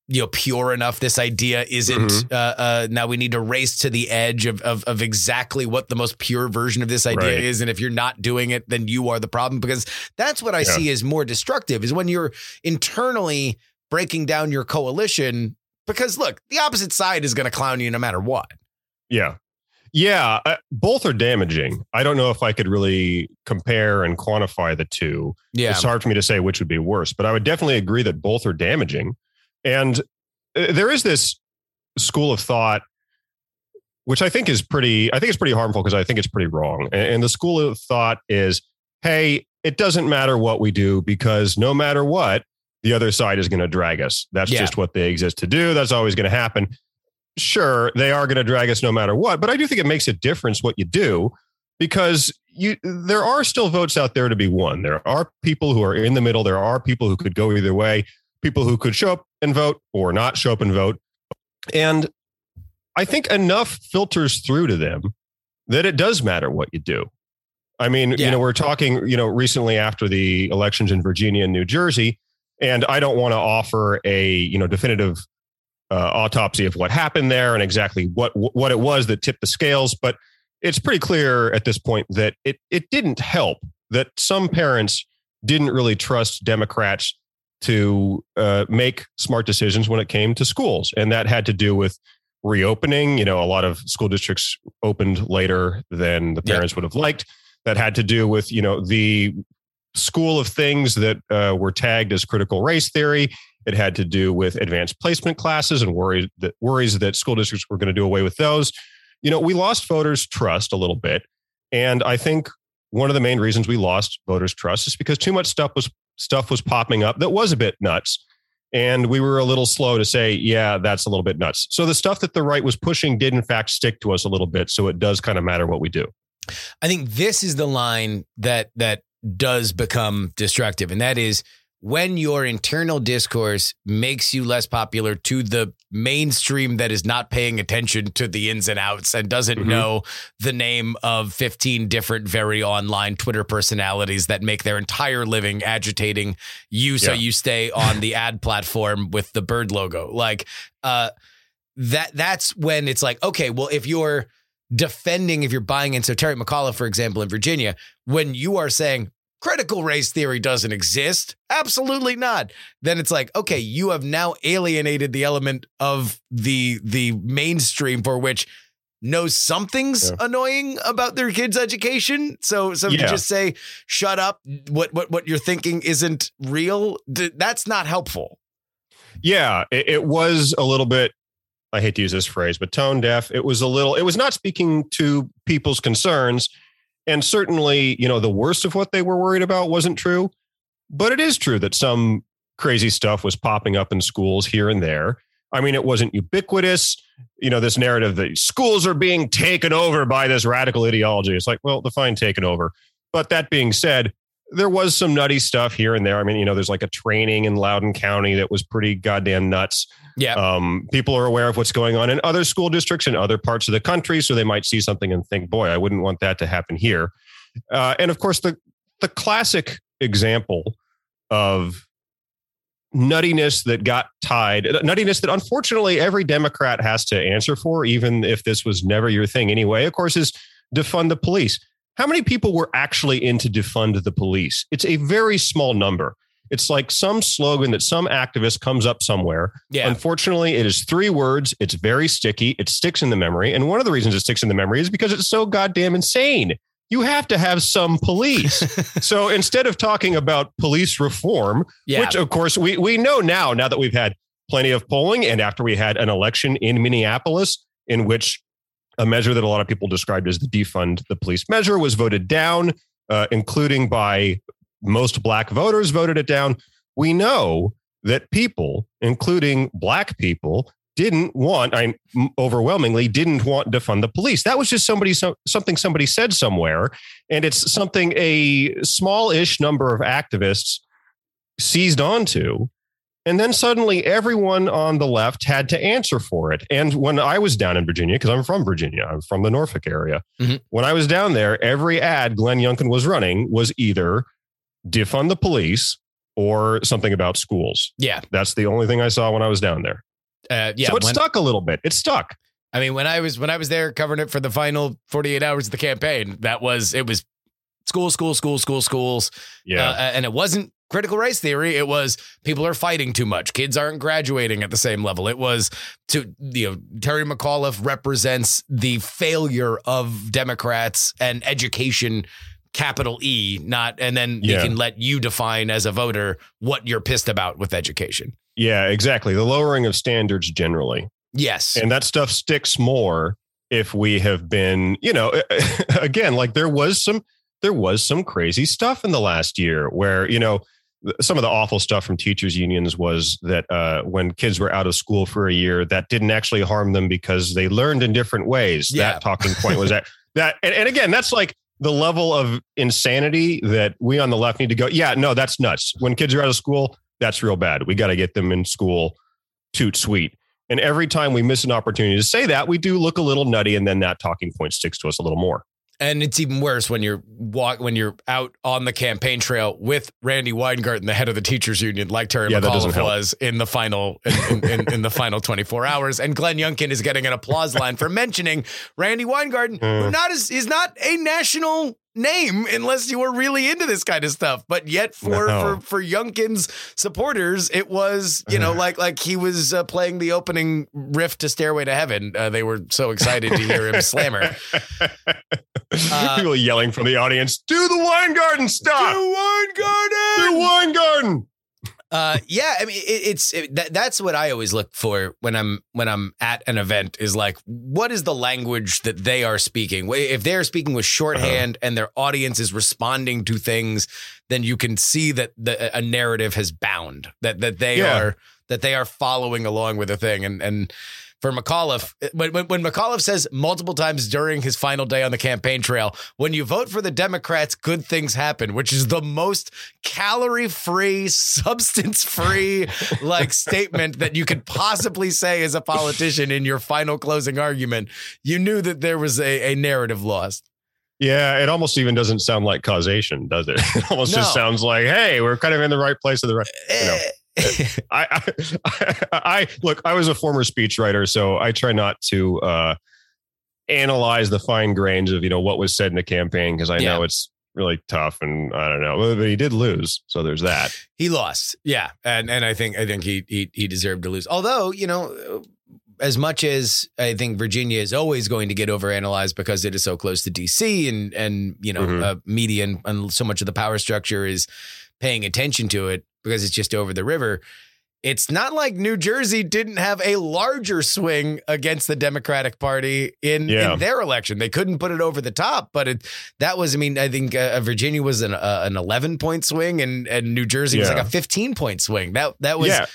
you know pure enough this idea isn't Mhm. uh, uh now we need to race to the edge of, of of exactly what the most pure version of this idea Right. is and if you're not doing it then you are the problem because that's what i Yeah. see as more destructive is when you're internally breaking down your coalition because look the opposite side is going to clown you no matter what Yeah. Yeah. Uh, both are damaging. I don't know if I could really compare and quantify the two. yeah It's hard for me to say which would be worse, but I would definitely agree that both are damaging. And uh, there is this school of thought, which I think is pretty, I think it's pretty harmful because I think it's pretty wrong. And, and the school of thought is hey, it doesn't matter what we do because no matter what, the other side is going to drag us. That's Yeah. just what they exist to do. That's always going to happen. Sure, they are going to drag us no matter what, but I do think it makes a difference what you do because you there are still votes out there to be won. There are people who are in the middle. There are people who could go either way. People who could show up and vote or not show up and vote. And I think enough filters through to them that it does matter what you do. I mean, Yeah. you know, we're talking, you know, recently after the elections in Virginia and New Jersey, and I don't want to offer a, you know, definitive uh, autopsy of what happened there and exactly what what it was that tipped the scales, but it's pretty clear at this point that it it didn't help that some parents didn't really trust Democrats to uh, make smart decisions when it came to schools, and that had to do with reopening. You know, a lot of school districts opened later than the Yeah. parents would have liked. That had to do with you know the school of things that uh, were tagged as critical race theory. It had to do with advanced placement classes and worries that worries that school districts were going to do away with those. You know, we lost voters' trust a little bit, and I think one of the main reasons we lost voters' trust is because too much stuff was stuff was popping up that was a bit nuts, and we were a little slow to say, yeah, that's a little bit nuts. So the stuff that the right was pushing did in fact stick to us a little bit. So it does kind of matter what we do. I think this is the line that that does become destructive, and that is when your internal discourse makes you less popular to the mainstream that is not paying attention to the ins and outs and doesn't Mhm. know the name of 15 different very online Twitter personalities that make their entire living agitating you so you stay on the ad platform with the bird logo. Like uh that that's when it's like, okay, well, if you're defending, if you're buying into Terry McAuliffe, for example, in Virginia, when you are saying critical race theory doesn't exist, absolutely not, then it's like, okay, you have now alienated the element of the the mainstream for which knows something's Yeah. annoying about their kids' education. So so if you just say, shut up, what what what you're thinking isn't real, that's not helpful. Yeah, it, it was a little bit. I hate to use this phrase, but tone deaf. It was a little. It was not speaking to people's concerns, and certainly, you know, the worst of what they were worried about wasn't true. But it is true that some crazy stuff was popping up in schools here and there. I mean, it wasn't ubiquitous. You know, this narrative that schools are being taken over by this radical ideology. It's like, well, the fine taken over. But that being said, there was some nutty stuff here and there. I mean, you know, there's like a training in Loudoun County that was pretty goddamn nuts. Yeah. Um, people are aware of what's going on in other school districts in other parts of the country, so they might see something and think, "Boy, I wouldn't want that to happen here." Uh, and of course, the the classic example of nuttiness that got tied, nuttiness that unfortunately every Democrat has to answer for, even if this was never your thing anyway. Of course, is defund the police. How many people were actually into defund the police? It's a very small number. It's like some slogan that some activist comes up somewhere. Yeah. Unfortunately, it is three words. It's very sticky. It sticks in the memory. And one of the reasons it sticks in the memory is because it's so goddamn insane. You have to have some police. [LAUGHS] so instead of talking about police reform, yeah. which of course we, we know now, now that we've had plenty of polling and after we had an election in Minneapolis in which a measure that a lot of people described as the defund the police measure was voted down, uh, including by most black voters voted it down. We know that people, including black people, didn't want, I overwhelmingly didn't want to fund the police. That was just somebody, so, something somebody said somewhere. And it's something a small-ish number of activists seized onto. And then suddenly everyone on the left had to answer for it. And when I was down in Virginia, because I'm from Virginia, I'm from the Norfolk area. Mhm. When I was down there, every ad Glenn Youngkin was running was either defund the police or something about schools. yeah. That's the only thing I saw when I was down there. Uh, yeah. so it when- stuck a little bit. It stuck. I mean, when I was when I was there covering it for the final 48 hours of the campaign, that was it was school, school, school, school, schools. Yeah. Uh, and it wasn't critical race theory. It was people are fighting too much. Kids aren't graduating at the same level. It was to you know Terry McAuliffe represents the failure of Democrats and education. Capital E, not, and then Yeah. we can let you define as a voter what you're pissed about with education. yeah, exactly. The lowering of standards generally. Yes. and that stuff sticks more if we have been you know [LAUGHS] again like there was some there was some crazy stuff in the last year where you know some of the awful stuff from teachers unions was that uh, when kids were out of school for a year that didn't actually harm them because they learned in different ways Yeah. that talking point was [LAUGHS] that that and, and again that's like the level of insanity that we on the left need to go yeah no that's nuts. When kids are out of school that's real bad. We got to get them in school toot sweet. And every time we miss an opportunity to say that, we do look a little nutty, and then that talking point sticks to us a little more. And it's even worse when you're walk when you're out on the campaign trail with Randi Weingarten, the head of the teachers union, like Terry Yeah, McAuliffe was in the final in, in, in, in the final 24 hours. And Glenn Youngkin is getting an applause line for mentioning Randi Weingarten, who Mm. not is is not a national name unless you were really into this kind of stuff. But yet for No. for for Youngkin's supporters, it was you know like like he was uh, playing the opening riff to Stairway to Heaven. Uh, they were so excited to hear him slammer. [LAUGHS] Uh, People yelling from the audience, "Do the Wine Weingarten stop! Weingarten. Do Weingarten!" Uh, yeah, I mean, it, it's it, that, that's what I always look for when I'm when I'm at an event is like, what is the language that they are speaking? If they're speaking with shorthand and their audience is responding to things, then you can see that the, a narrative has bound that that they Yeah. are that they are following along with a thing, and and for McAuliffe. When, when, when McAuliffe says multiple times during his final day on the campaign trail, when you vote for the Democrats, good things happen, which is the most calorie free, substance free [LAUGHS] like statement that you could possibly say as a politician in your final closing argument. You knew that there was a, a narrative lost. Yeah, it almost even doesn't sound like causation, does it? [LAUGHS] It almost just sounds like, hey, we're kind of in the right place at the right. You know, Eh, [LAUGHS] I, I, I look. I was a former speechwriter, so I try not to uh, analyze the fine grains of you know what was said in the campaign because I Yeah. know it's really tough, and I don't know. But he did lose, so there's that. He lost, yeah, and and I think I think he he he deserved to lose. Although you know, as much as I think Virginia is always going to get overanalyzed because it is so close to DC and and you know, Mhm. uh, media and, and so much of the power structure is paying attention to it because it's just over the river. It's not like New Jersey didn't have a larger swing against the Democratic Party in, Yeah. in their election. They couldn't put it over the top, but it that was. I mean, I think uh, Virginia was an uh, an eleven point swing, and and New Jersey was like a fifteen point swing. That that was yeah,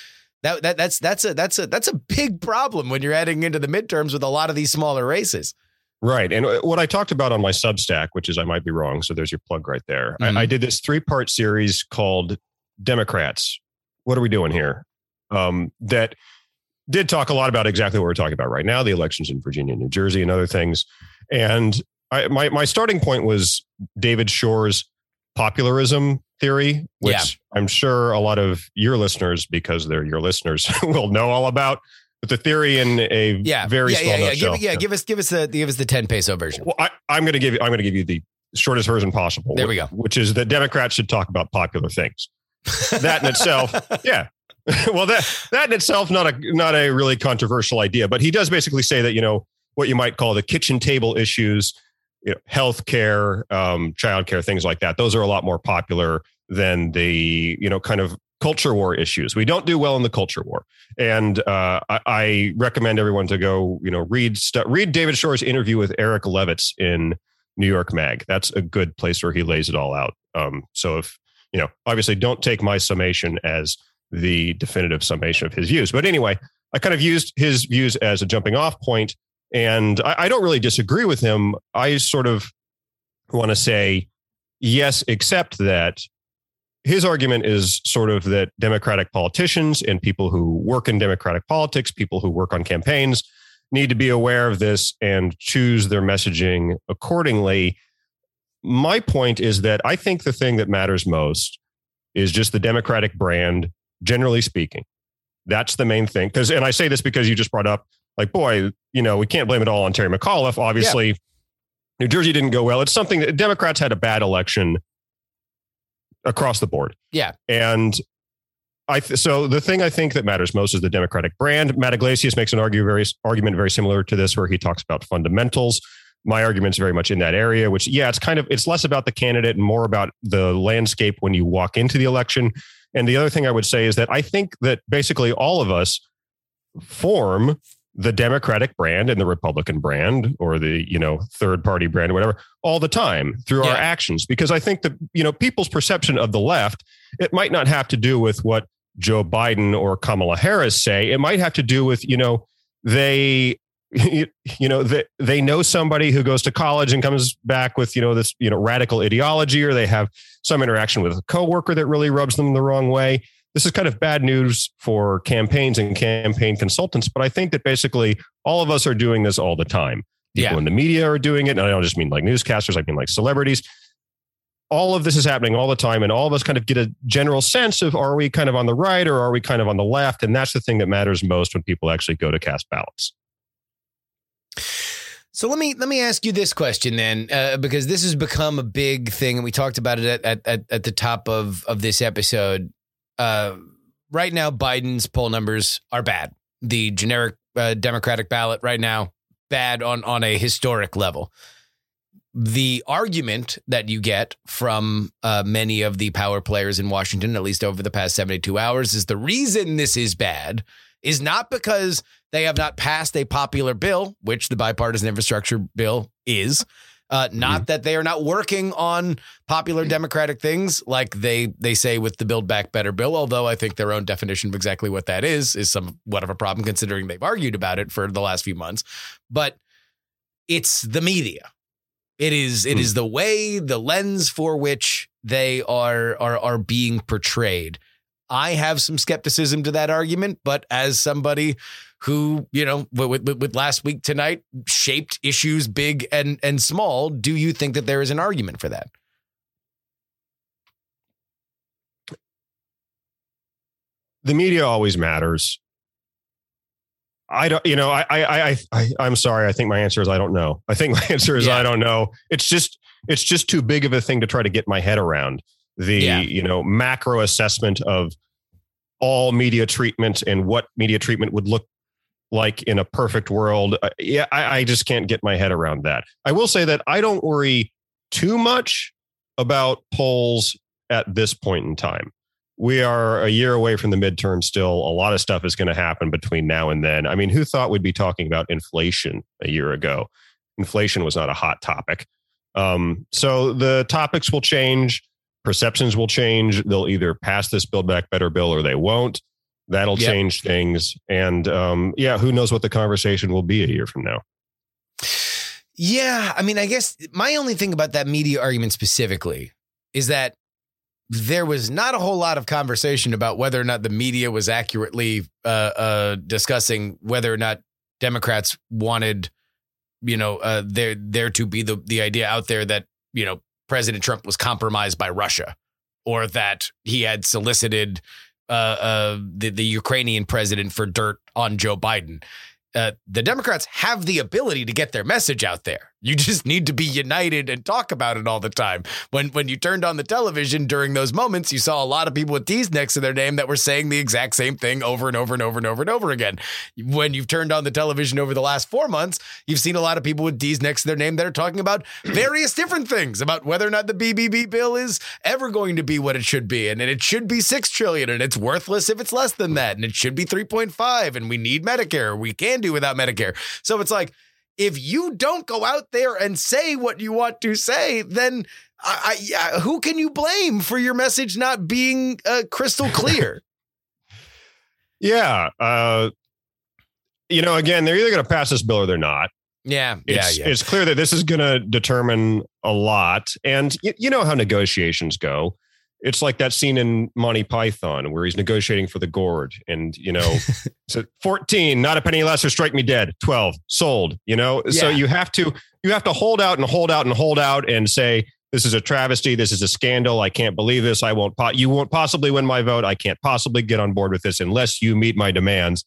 that, that that's that's a that's a that's a big problem when you're adding into the midterms with a lot of these smaller races. Right. And uh, what I talked about on my Substack, which is I might be wrong. So there's your plug right there. Mhm. I, I did this three part series called Democrats. What are we doing here? Um, that did talk a lot about exactly what we're talking about right now the elections in Virginia, New Jersey, and other things. And I, my, my starting point was David Shor's popularism theory, which Yeah. I'm sure a lot of your listeners, because they're your listeners, [LAUGHS] will know all about. But the theory in a Yeah, very yeah, small yeah, yeah. nutshell. Give, yeah, give us give us the give us the ten peso version. Well, I, I'm going to give you. I'm going to give you the shortest version possible. There we go. Which is that Democrats should talk about popular things. That in itself, yeah. well, that that in itself not a not a really controversial idea, but he does basically say that you know what you might call the kitchen table issues, you know, healthcare, um, childcare, things like that. Those are a lot more popular than the you know kind of culture war issues. We don't do well in the culture war, and uh, I, I recommend everyone to go you know read stu- read David Shor's interview with Eric Levitz in New York Mag. That's a good place where he lays it all out. Um, so if you know, obviously, don't take my summation as the definitive summation of his views. But anyway, I kind of used his views as a jumping off point, and I, I don't really disagree with him. I sort of want to say yes, except that his argument is sort of that Democratic politicians and people who work in Democratic politics, people who work on campaigns, need to be aware of this and choose their messaging accordingly. My point is that I think the thing that matters most is just the Democratic brand, generally speaking. That's the main thing. Because, and I say this because you just brought up, like, boy, you know, we can't blame it all on Terry McAuliffe. Obviously, New Jersey didn't go well. It's something that Democrats had a bad election across the board. Yeah. And I th- so the thing I think that matters most is the Democratic brand. Matt Yglesias makes an argue very argument very similar to this, where he talks about fundamentals. My argument's very much in that area, which yeah, it's kind of it's less about the candidate and more about the landscape when you walk into the election. And the other thing I would say is that I think that basically all of us form the Democratic brand and the Republican brand or the, you know, third party brand or whatever all the time through our actions. Because I think that, you know, people's perception of the left, it might not have to do with what Joe Biden or Kamala Harris say. It might have to do with, you know, they you know they, they know somebody who goes to college and comes back with you know this you know radical ideology or they have some interaction with a coworker that really rubs them the wrong way. This is kind of bad news for campaigns and campaign consultants but i think that basically all of us are doing this all the time. People Yeah. in the media are doing it and i don't just mean like newscasters i mean like celebrities. All of this is happening all the time and all of us kind of get a general sense of are we kind of on the right or are we kind of on the left? And that's the thing that matters most when people actually go to cast ballots So let me let me ask you this question then, uh, because this has become a big thing, and we talked about it at at, at, the top of of this episode. Uh, right now, Biden's poll numbers are bad. The generic uh, Democratic ballot right now bad on on a historic level. The argument that you get from uh, many of the power players in Washington, at least over the past 72 hours, is the reason this is bad is not because they have not passed a popular bill, which the bipartisan infrastructure bill is. Uh, not that they are not working on popular Democratic things like they they say with the Build Back Better bill. Although I think their own definition of exactly what that is is somewhat of a problem, considering they've argued about it for the last few months. But it's the media. It is it Hmm. is the way, the lens for which they are are are being portrayed. I have some skepticism to that argument, but as somebody who, you know, with, with, with last week tonight shaped issues big and and small, do you think that there is an argument for that? the media always matters. I don't, you know, I, I, I, I, I'm sorry. I think my answer is I don't know. I think my [LAUGHS] answer is Yeah. I don't know. It's just, it's just too big of a thing to try to get my head around. The, Yeah. you know, macro assessment of all media treatment and what media treatment would look like in a perfect world. Uh, yeah, I, I just can't get my head around that. I will say that I don't worry too much about polls at this point in time we are a year away from the midterm still. A lot of stuff is going to happen between now and then. I mean, who thought we'd be talking about inflation a year ago? Inflation was not a hot topic. Um, so the topics will change, perceptions will change. They'll either pass this Build Back Better bill or they won't. That'll Yep. change things. And um, yeah, who knows what the conversation will be a year from now? Yeah, I mean, I guess my only thing about that media argument specifically is that there was not a whole lot of conversation about whether or not the media was accurately uh, uh, discussing whether or not Democrats wanted, you know, uh, there there to be the the idea out there that you know President Trump was compromised by Russia, or that he had solicited uh, uh, the the Ukrainian president for dirt on Joe Biden. Uh, the Democrats have the ability to get their message out there. You just need to be united and talk about it all the time. When when you turned on the television during those moments, you saw a lot of people with D's next to their name that were saying the exact same thing over and over and over and over and over again. When you've turned on the television over the last four months, you've seen a lot of people with D's next to their name that are talking about [CLEARS THROAT] various different things about whether or not the BBB bill is ever going to be what it should be, and, and it should be six trillion, and it's worthless if it's less than that, and it should be three point five, and we need Medicare. We can do without Medicare. So it's like if you don't go out there and say what you want to say, then I, I, yeah, who can you blame for your message not being uh, crystal clear? [LAUGHS] Yeah. Uh, you know, again, they're either going to pass this bill or they're not. yeah, it's, yeah, yeah. it's clear that this is going to determine a lot. And you, you know how negotiations go. It's like that scene in Monty Python where he's negotiating for the gourd, and you know, [LAUGHS] so fourteen, not a penny less, or strike me dead. Twelve, sold. You know, so you have to you have to hold out and hold out and hold out and say this is a travesty. This is a scandal. I can't believe this. I won't. Po- you won't possibly win my vote. I can't possibly get on board with this unless you meet my demands.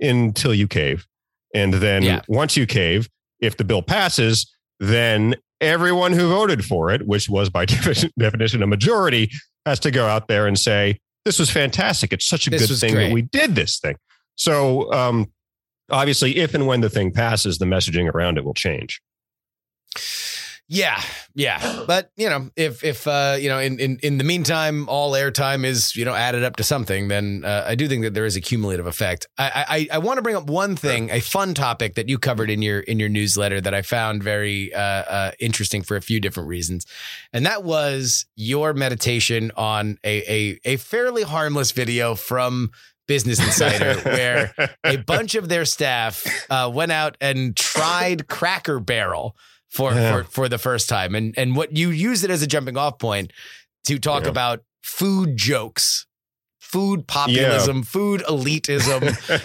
Until you cave, and then Yeah. once you cave, if the bill passes, then everyone who voted for it, which was by [LAUGHS] definition, a majority, has to go out there and say, "This was fantastic. It's such a This good thing great." that we did this thing." So, um, obviously, if and when the thing passes, the messaging around it will change. Yeah, yeah, [GASPS] but you know, if if uh, you know, in in in the meantime, all airtime is you know added up to something, then uh, I do think that there is a cumulative effect. I I, I want to bring up one thing, a fun topic that you covered in your in your newsletter that I found very uh, uh, interesting for a few different reasons, and that was your meditation on a a, a fairly harmless video from Business Insider [LAUGHS] where a bunch of their staff uh, went out and tried Cracker Barrel for, Yeah. for for the first time, and and what you use it as a jumping off point to talk Yeah. about food jokes, food populism, food elitism,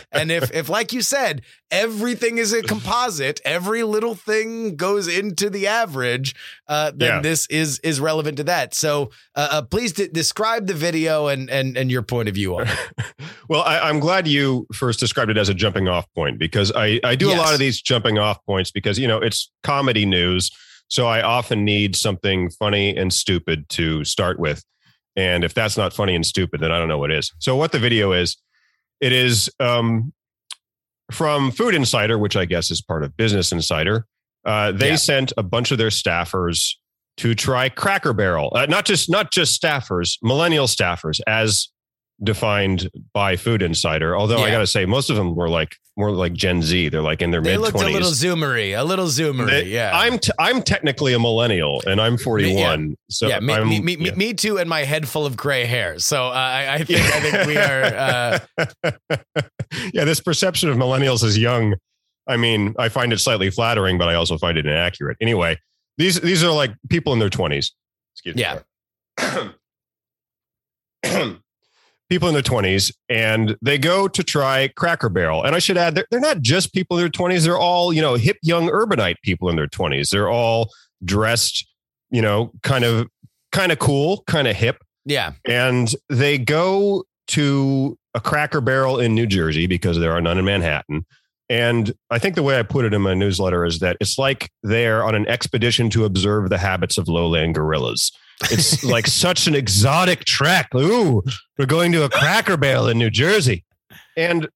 [LAUGHS] and if if like you said, everything is a composite, every little thing goes into the average, uh, then Yeah. this is is relevant to that. So uh, uh, please de- describe the video and and and your point of view on it. [LAUGHS] well, I, I'm glad you first described it as a jumping off point because I, I do a lot of these jumping off points because, you know, it's comedy news. So I often need something funny and stupid to start with. And if that's not funny and stupid, then I don't know what is. So what the video is, it is um, from Food Insider, which I guess is part of Business Insider. Uh, they Yeah. sent a bunch of their staffers to try Cracker Barrel. Uh, not just not just staffers, millennial staffers, as defined by Food Insider. Although I got to say, most of them were like more like Gen Z. They're like in their They mid looked a little zoomery, a little zoomery. yeah. I'm t- I'm technically a millennial, and I'm 41. So yeah, me, I'm, me, me, me- yeah. me too, and my head full of gray hair. So uh, I, I [LAUGHS] think I think we are. Uh, [LAUGHS] yeah, this perception of millennials as young, I mean, I find it slightly flattering, but I also find it inaccurate. Anyway, these these are like people in their 20s. Excuse me. Yeah. [CLEARS THROAT] [CLEARS THROAT] [CLEARS THROAT] people in their 20s and they go to try Cracker Barrel. And I should add, they're, they're not just people in their 20s. They're all, you know, hip young urbanite people in their 20s. They're all dressed, you know, kind of kind of cool, kind of hip yeah, and they go to a cracker barrel in New Jersey because there are none in Manhattan. And I think the way I put it in my newsletter is that it's like they're on an expedition to observe the habits of lowland gorillas. It's [LAUGHS] like such an exotic trek. Ooh, we're going to a cracker barrel in New Jersey. And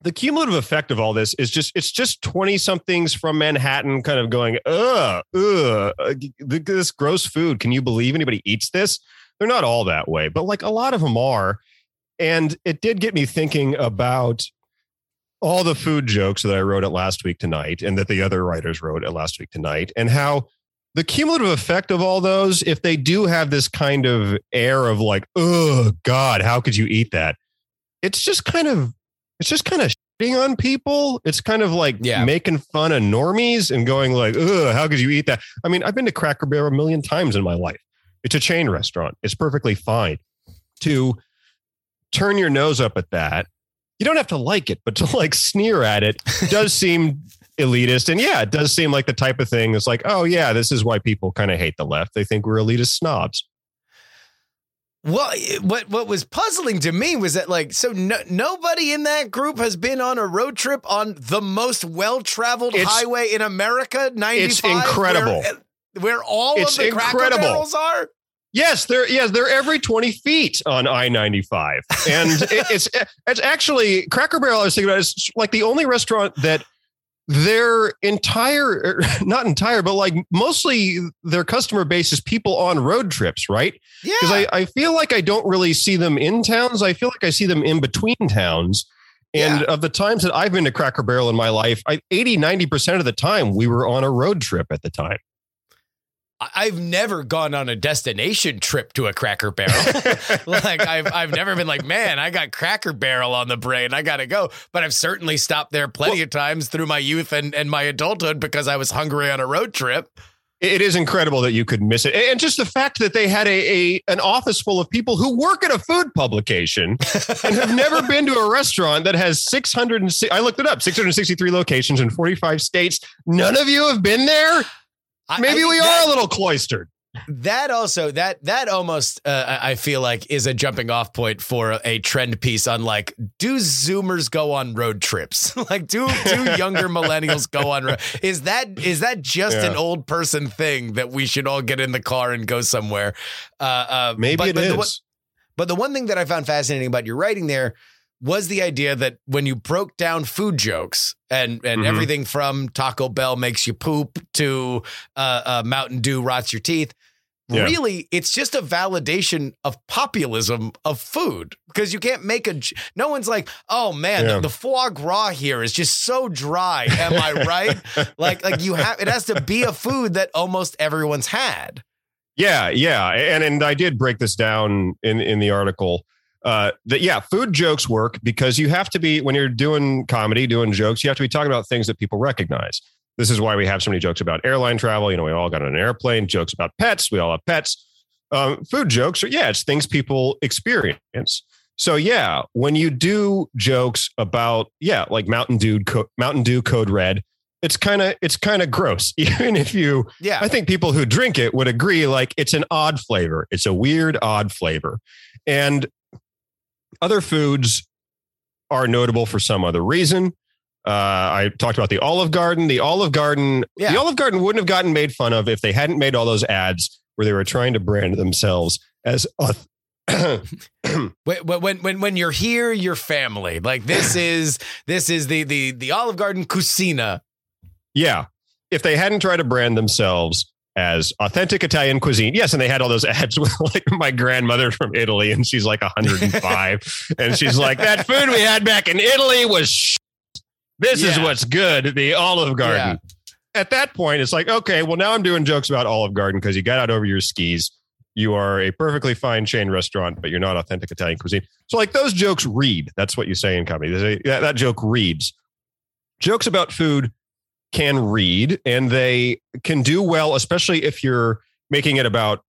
the cumulative effect of all this is just it's just 20 somethings from Manhattan kind of going, ugh, ugh, uh, this gross food. Can you believe anybody eats this? They're not all that way, but like a lot of them are. And it did get me thinking about all the food jokes that I wrote at last week tonight and that the other writers wrote at last week tonight, and how the cumulative effect of all those, if they do have this kind of air of like, oh God, how could you eat that? It's just kind of, it's just kind of shitting on people. It's kind of like Yeah. making fun of normies and going like, oh, how could you eat that? I mean, I've been to Cracker Barrel a million times in my life. It's a chain restaurant. It's perfectly fine to turn your nose up at that. You don't have to like it, but to like sneer at it does seem elitist. And yeah, it does seem like the type of thing that's like, oh, yeah, this is why people kind of hate the left. They think we're elitist snobs. Well, what what was puzzling to me was that like so no, nobody in that group has been on a road trip on the most well traveled highway in America. Ninety five. It's incredible. Where, where all It's of the cracker incredible. barrels are. Yes, they're yes, they're every 20 feet on I-95. And [LAUGHS] it, it's it's actually Cracker Barrel I was thinking about is like the only restaurant that their entire er, [LAUGHS] not entire, but like mostly their customer base is people on road trips, right? Yeah. Because I, I feel like I don't really see them in towns. I feel like I see them in between towns. And Yeah. of the times that I've been to Cracker Barrel in my life, I, 80, 90% of the time we were on a road trip at the time. I've never gone on a destination trip to a Cracker Barrel. [LAUGHS] like I've I've never been like, man, I got Cracker Barrel on the brain. I gotta go. But I've certainly stopped there plenty of times through my youth and, and my adulthood because I was hungry on a road trip. it is incredible that you could miss it and just the fact that they had a, a an office full of people who work at a food publication [LAUGHS] and have never been to a restaurant that has 600 and I looked it up 663 locations in 45 states none of you have been there I- maybe I- we that- are a little cloistered That also that that almost uh, I feel like is a jumping off point for a, trend piece on like do Zoomers go on road trips? [LAUGHS] like do do [LAUGHS] younger millennials go on? Ro- is that is that just Yeah. an old person thing that we should all get in the car and go somewhere? Uh, uh, maybe but, it but is. the one- but the one thing that I found fascinating about your writing there was the idea that when you broke down food jokes and and Mhm. everything from Taco Bell makes you poop to uh, uh, Mountain Dew rots your teeth, Yeah. really it's just a validation of populism of food because you can't make a No one's like, oh man, Yeah. the, the foie gras here is just so dry. Am I right? [LAUGHS] like like you have it has to be a food that almost everyone's had. Yeah, yeah, and and I did break this down in in the article. Uh, that yeah, food jokes work because you have to be when you're doing comedy, doing jokes, you have to be talking about things that people recognize. This is why we have so many jokes about airline travel. You know, we all got on an airplane. Jokes about pets. We all have pets. Um, food jokes are yeah, it's things people experience. So yeah, when you do jokes about yeah, like Mountain Dew, Co- Mountain Dew Code Red, it's kind of it's kind of gross. [LAUGHS] Even if you Yeah. I think people who drink it would agree like it's an odd flavor. It's a weird, odd flavor. And other foods are notable for some other reason. Uh, I talked about the Olive Garden. The Olive Garden, Yeah. the Olive Garden wouldn't have gotten made fun of if they hadn't made all those ads where they were trying to brand themselves as. auth- [CLEARS THROAT] When when when when you're here, you're family. Like this [CLEARS THROAT] is this is the the the Olive Garden Cucina. yeah, if they hadn't tried to brand themselves as authentic Italian cuisine. Yes, and they had all those ads with [LAUGHS] like my grandmother from Italy, and she's like 105, and she's like, "That food we had back in Italy was sh- this is what's good." The Olive Garden. At that point, it's like, okay, well, now I'm doing jokes about Olive Garden because you got out over your skis. You are a perfectly fine chain restaurant, but you're not authentic Italian cuisine. So, like those jokes read. That's what you say in comedy. They say, that, that joke reads. Jokes about food can read, and they can do well, especially if you're making it about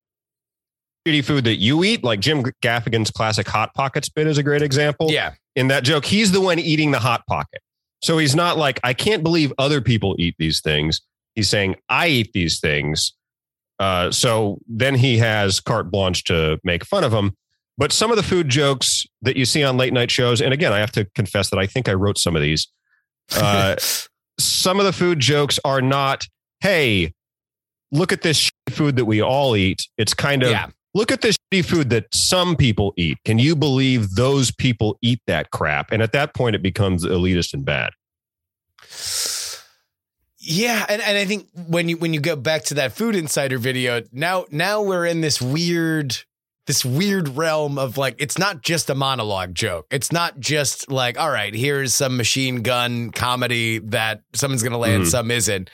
shitty food that you eat. Like Jim Gaffigan's classic Hot Pockets bit is a great example Yeah. in that joke, he's the one eating the hot pocket. So he's not like, I can't believe other people eat these things. He's saying, I eat these things. Uh, so then he has carte blanche to make fun of them. But some of the food jokes that you see on late night shows, and again, I have to confess that I think I wrote some of these. [LAUGHS] Uh, some of the food jokes are not, hey, look at this food that we all eat. It's kind of, Yeah. look at this shitty food that some people eat. Can you believe those people eat that crap? And at that point, it becomes elitist and bad. Yeah, and, and I think when you when you go back to that Food Insider video, now now we're in this weird this weird realm of like it's not just a monologue joke. It's not just like, all right, here's some machine gun comedy that someone's gonna land, Mhm. some isn't.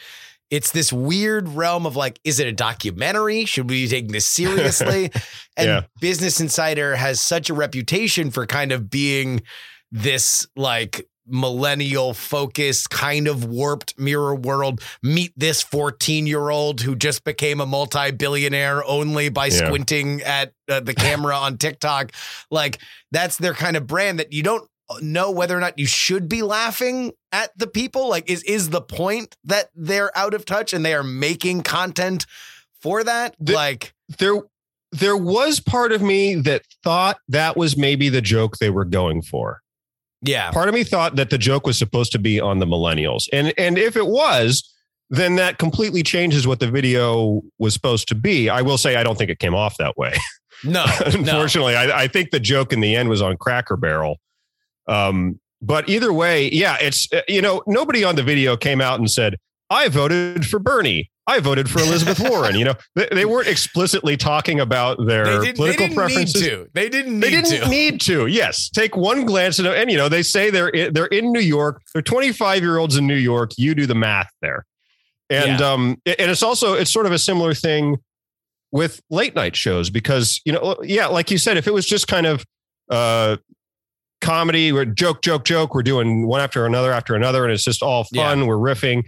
It's this weird realm of like, is it a documentary? Should we be taking this seriously? [LAUGHS] and Yeah. Business Insider has such a reputation for kind of being this like millennial focused kind of warped mirror world meet this 14 year old who just became a multi-billionaire only by Yeah. squinting at uh, the camera on tiktok like that's their kind of brand that you don't know whether or not you should be laughing at the people like is is the point that they're out of touch and they are making content for that The- like There, there was part of me that thought that was maybe the joke they were going for. Yeah Part of me thought that the joke was supposed to be on the millennials. And and if it was, then that completely changes what the video was supposed to be. I will say I don't think it came off that way. no [LAUGHS] no Unfortunately, I, I think the joke in the end was on Cracker Barrel. Um, but either way, yeah, it's uh, you know nobody on the video came out and said I voted for Bernie. I voted for Elizabeth [LAUGHS] Warren. You know, they, they weren't explicitly talking about their they didn't, they political didn't preferences. need to they didn't need They didn't to need to. Yes, take one glance at it, and you know they say they're in, they're in New York. They're 25 year olds in New York. You do the math there, and Yeah. um, and it's also it's sort of a similar thing with late night shows because you know yeah, like you said, if it was just kind of uh comedy, we're joke, joke, joke, we're doing one after another after another, and it's just all fun. We're riffing.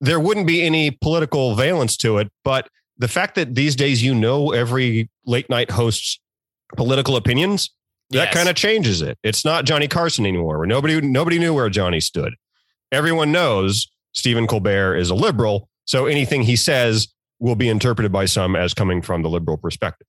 There wouldn't be any political valence to it, but the fact that these days you know every late night host's political opinions that Yes. kind of changes it. It's not Johnny Carson anymore. Where nobody nobody knew where Johnny stood. Everyone knows Stephen Colbert is a liberal, so anything he says will be interpreted by some as coming from the liberal perspective.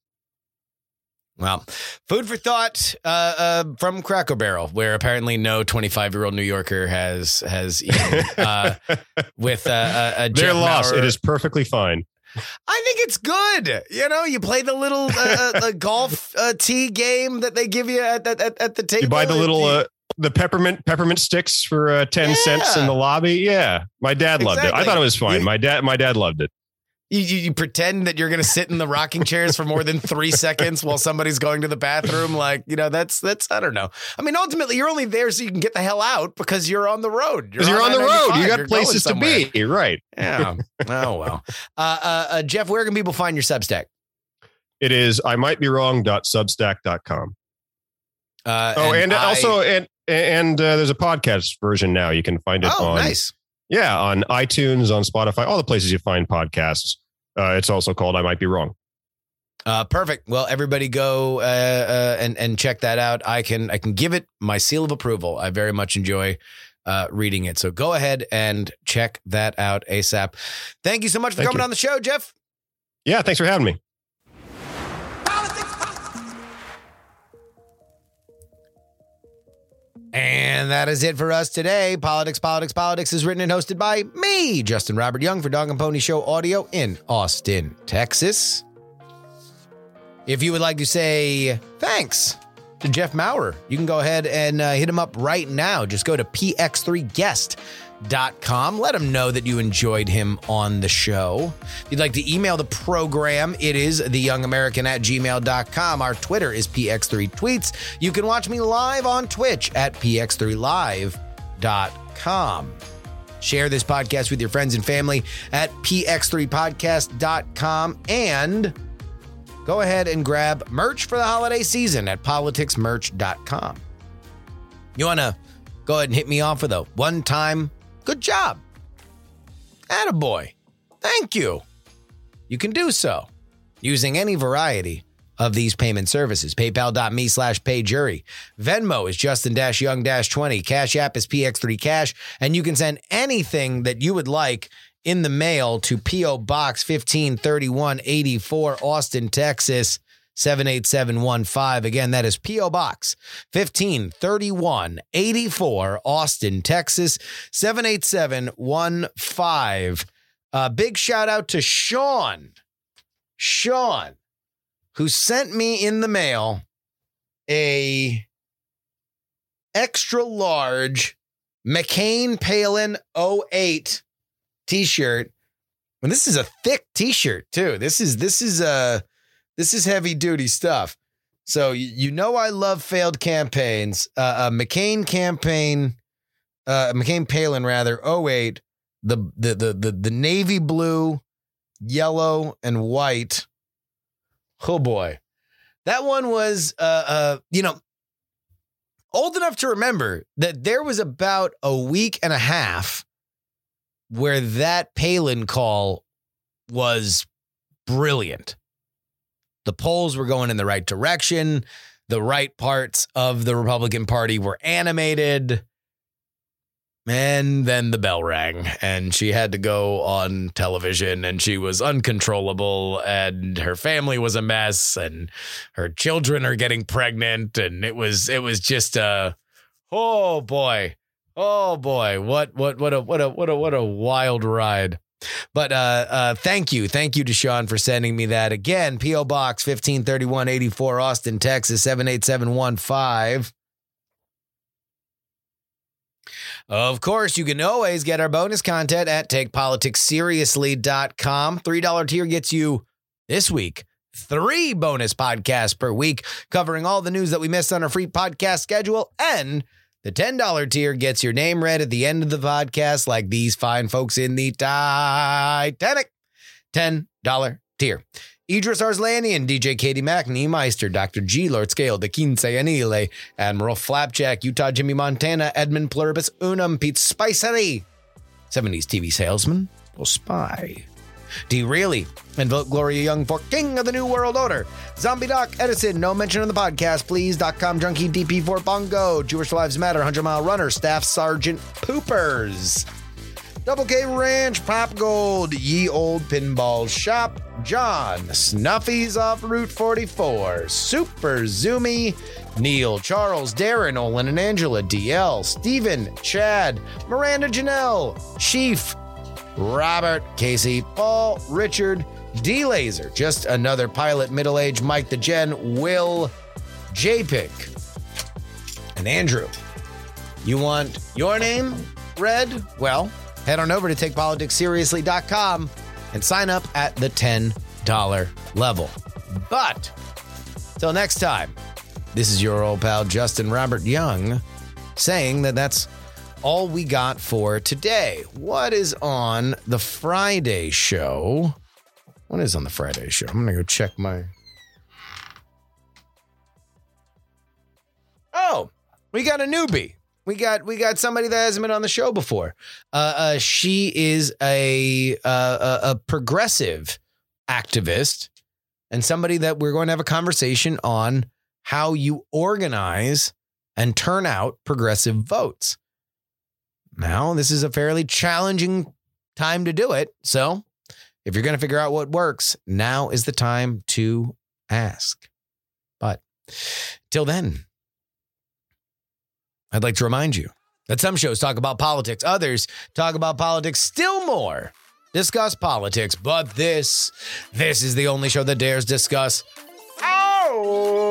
Well, food for thought uh, uh, from Cracker Barrel, where apparently no 25 year old New Yorker has has eaten uh, [LAUGHS] with uh, uh, a Their Jeff loss. Maurer. It is perfectly fine. I think it's good. You know, you play the little uh, uh, the [LAUGHS] golf uh, tee game that they give you at at, at the table. You buy the little uh, the peppermint peppermint sticks for uh, ten cents in the lobby. Yeah, my dad loved it. I thought it was fine. My dad my dad loved it. You, you, you pretend that you're going to sit in the rocking chairs for more than three seconds while somebody's going to the bathroom. Like, you know, that's, that's, I don't know. I mean, ultimately, you're only there so you can get the hell out because you're on the road. Because you're on the road, I-95. you You're got places to be. Right. Yeah. Oh, well. Uh, uh, uh, Jeff, where can people find your Substack? It is I might be wrong.substack.com. Uh, Oh, and, I- also and and uh, there's a podcast version now. You can find it oh, on nice. Yeah on iTunes, on Spotify, all the places you find podcasts. Uh, it's also called I might be wrong. Uh, perfect. Well, everybody go uh, uh, and and check that out. I can I can give it my seal of approval. I very much enjoy uh, reading it. So go ahead and check that out ASAP. Thank you so much for Thank coming you. on the show, Jeff. Yeah, thanks for having me. And that is it for us today. Politics, Politics, Politics is written and hosted by me, Justin Robert Young, for Dog and Pony Show Audio in Austin, Texas. If you would like to say thanks to Jeff Maurer, you can go ahead and uh, hit him up right now. Just go to px3guest.com com. Let him know that you enjoyed him on the show. If you'd like to email the program, it is theyoungamerican at gmail.com. Our Twitter is PX3Tweets. You can watch me live on Twitch at PX3Live.com. Share this podcast with your friends and family at px3podcast.com and go ahead and grab merch for the holiday season at politicsmerch.com. You want to go ahead and hit me off with a one time good job? Attaboy. Thank you. You can do so using any variety of these payment services. PayPal.me slash payjury. Venmo is Justin Young 20. Cash App is PX3 Cash. And you can send anything that you would like in the mail to P.O. Box 153184, Austin, Texas. 78715. Again, that is P.O. Box 153184, Austin, Texas 78715. Uh, big shout out to Sean. Sean who sent me in the mail a extra large McCain Palin 08 t-shirt. And this is a thick t-shirt too. This is this is uh this is heavy duty stuff. So you, know I love failed campaigns. Uh, uh McCain campaign uh McCain Palin rather 08 the the the the, the navy blue, yellow and white Oh boy. That one was uh uh you know old enough to remember that there was about a week and a half where that Palin call was brilliant. The polls were going in the right direction. The right parts of the Republican Party were animated. And then the bell rang, and she had to go on television, and she was uncontrollable, and her family was a mess, and her children are getting pregnant, and it was it was just a oh boy, oh boy, what what what a what a what a what a wild ride. But uh, uh, thank you. Thank you to Sean for sending me that. Again, P.O. Box 153184, Austin, Texas, 78715. Of course, you can always get our bonus content at takepoliticsseriously.com. $3 tier gets you this week three bonus podcasts per week covering all the news that we missed on our free podcast schedule. And the $10 tier gets your name read at the end of the podcast, like these fine folks in the Titanic. $10 tier. Idris Arslanian, DJ Katie Mack, Niemeister, Dr. G, Lord Scale, The Quince Anile, Admiral Flapjack, Utah Jimmy Montana, Edmund Pluribus Unum, Pete Spicery, 70s TV salesman, or spy. D. Reilly, and vote Gloria Young for King of the New World Order. Zombie Doc Edison, no mention on the podcast, please. .com Junkie DP4 Bongo, Jewish Lives Matter, 100 Mile Runner, Staff Sergeant Poopers. Double K Ranch, Pop Gold, Ye Old Pinball Shop, John, Snuffy's off Route 44, Super Zoomy, Neil, Charles, Darren, Olin and Angela, DL, Stephen, Chad, Miranda Janelle, Chief, Robert, Casey, Paul, Richard, D Laser, just another pilot, middle age, Mike the Gen, Will, JPick, and Andrew. You want your name read? Well, head on over to takepoliticsseriously.com and sign up at the $10 level. But till next time, this is your old pal Justin Robert Young saying that that's all we got for today. What is on the Friday show? What is on the Friday show? I'm going to go check my. Oh, we got a newbie we got we got somebody that hasn't been on the show before. Uh, uh, she is a, uh, a a progressive activist and somebody that we're going to have a conversation on how you organize and turn out progressive votes. Now, this is a fairly challenging time to do it. So, if you're going to figure out what works, now is the time to ask. But till then, I'd like to remind you that some shows talk about politics, others talk about politics still more, discuss politics, but this, this is the only show that dares discuss. Oh,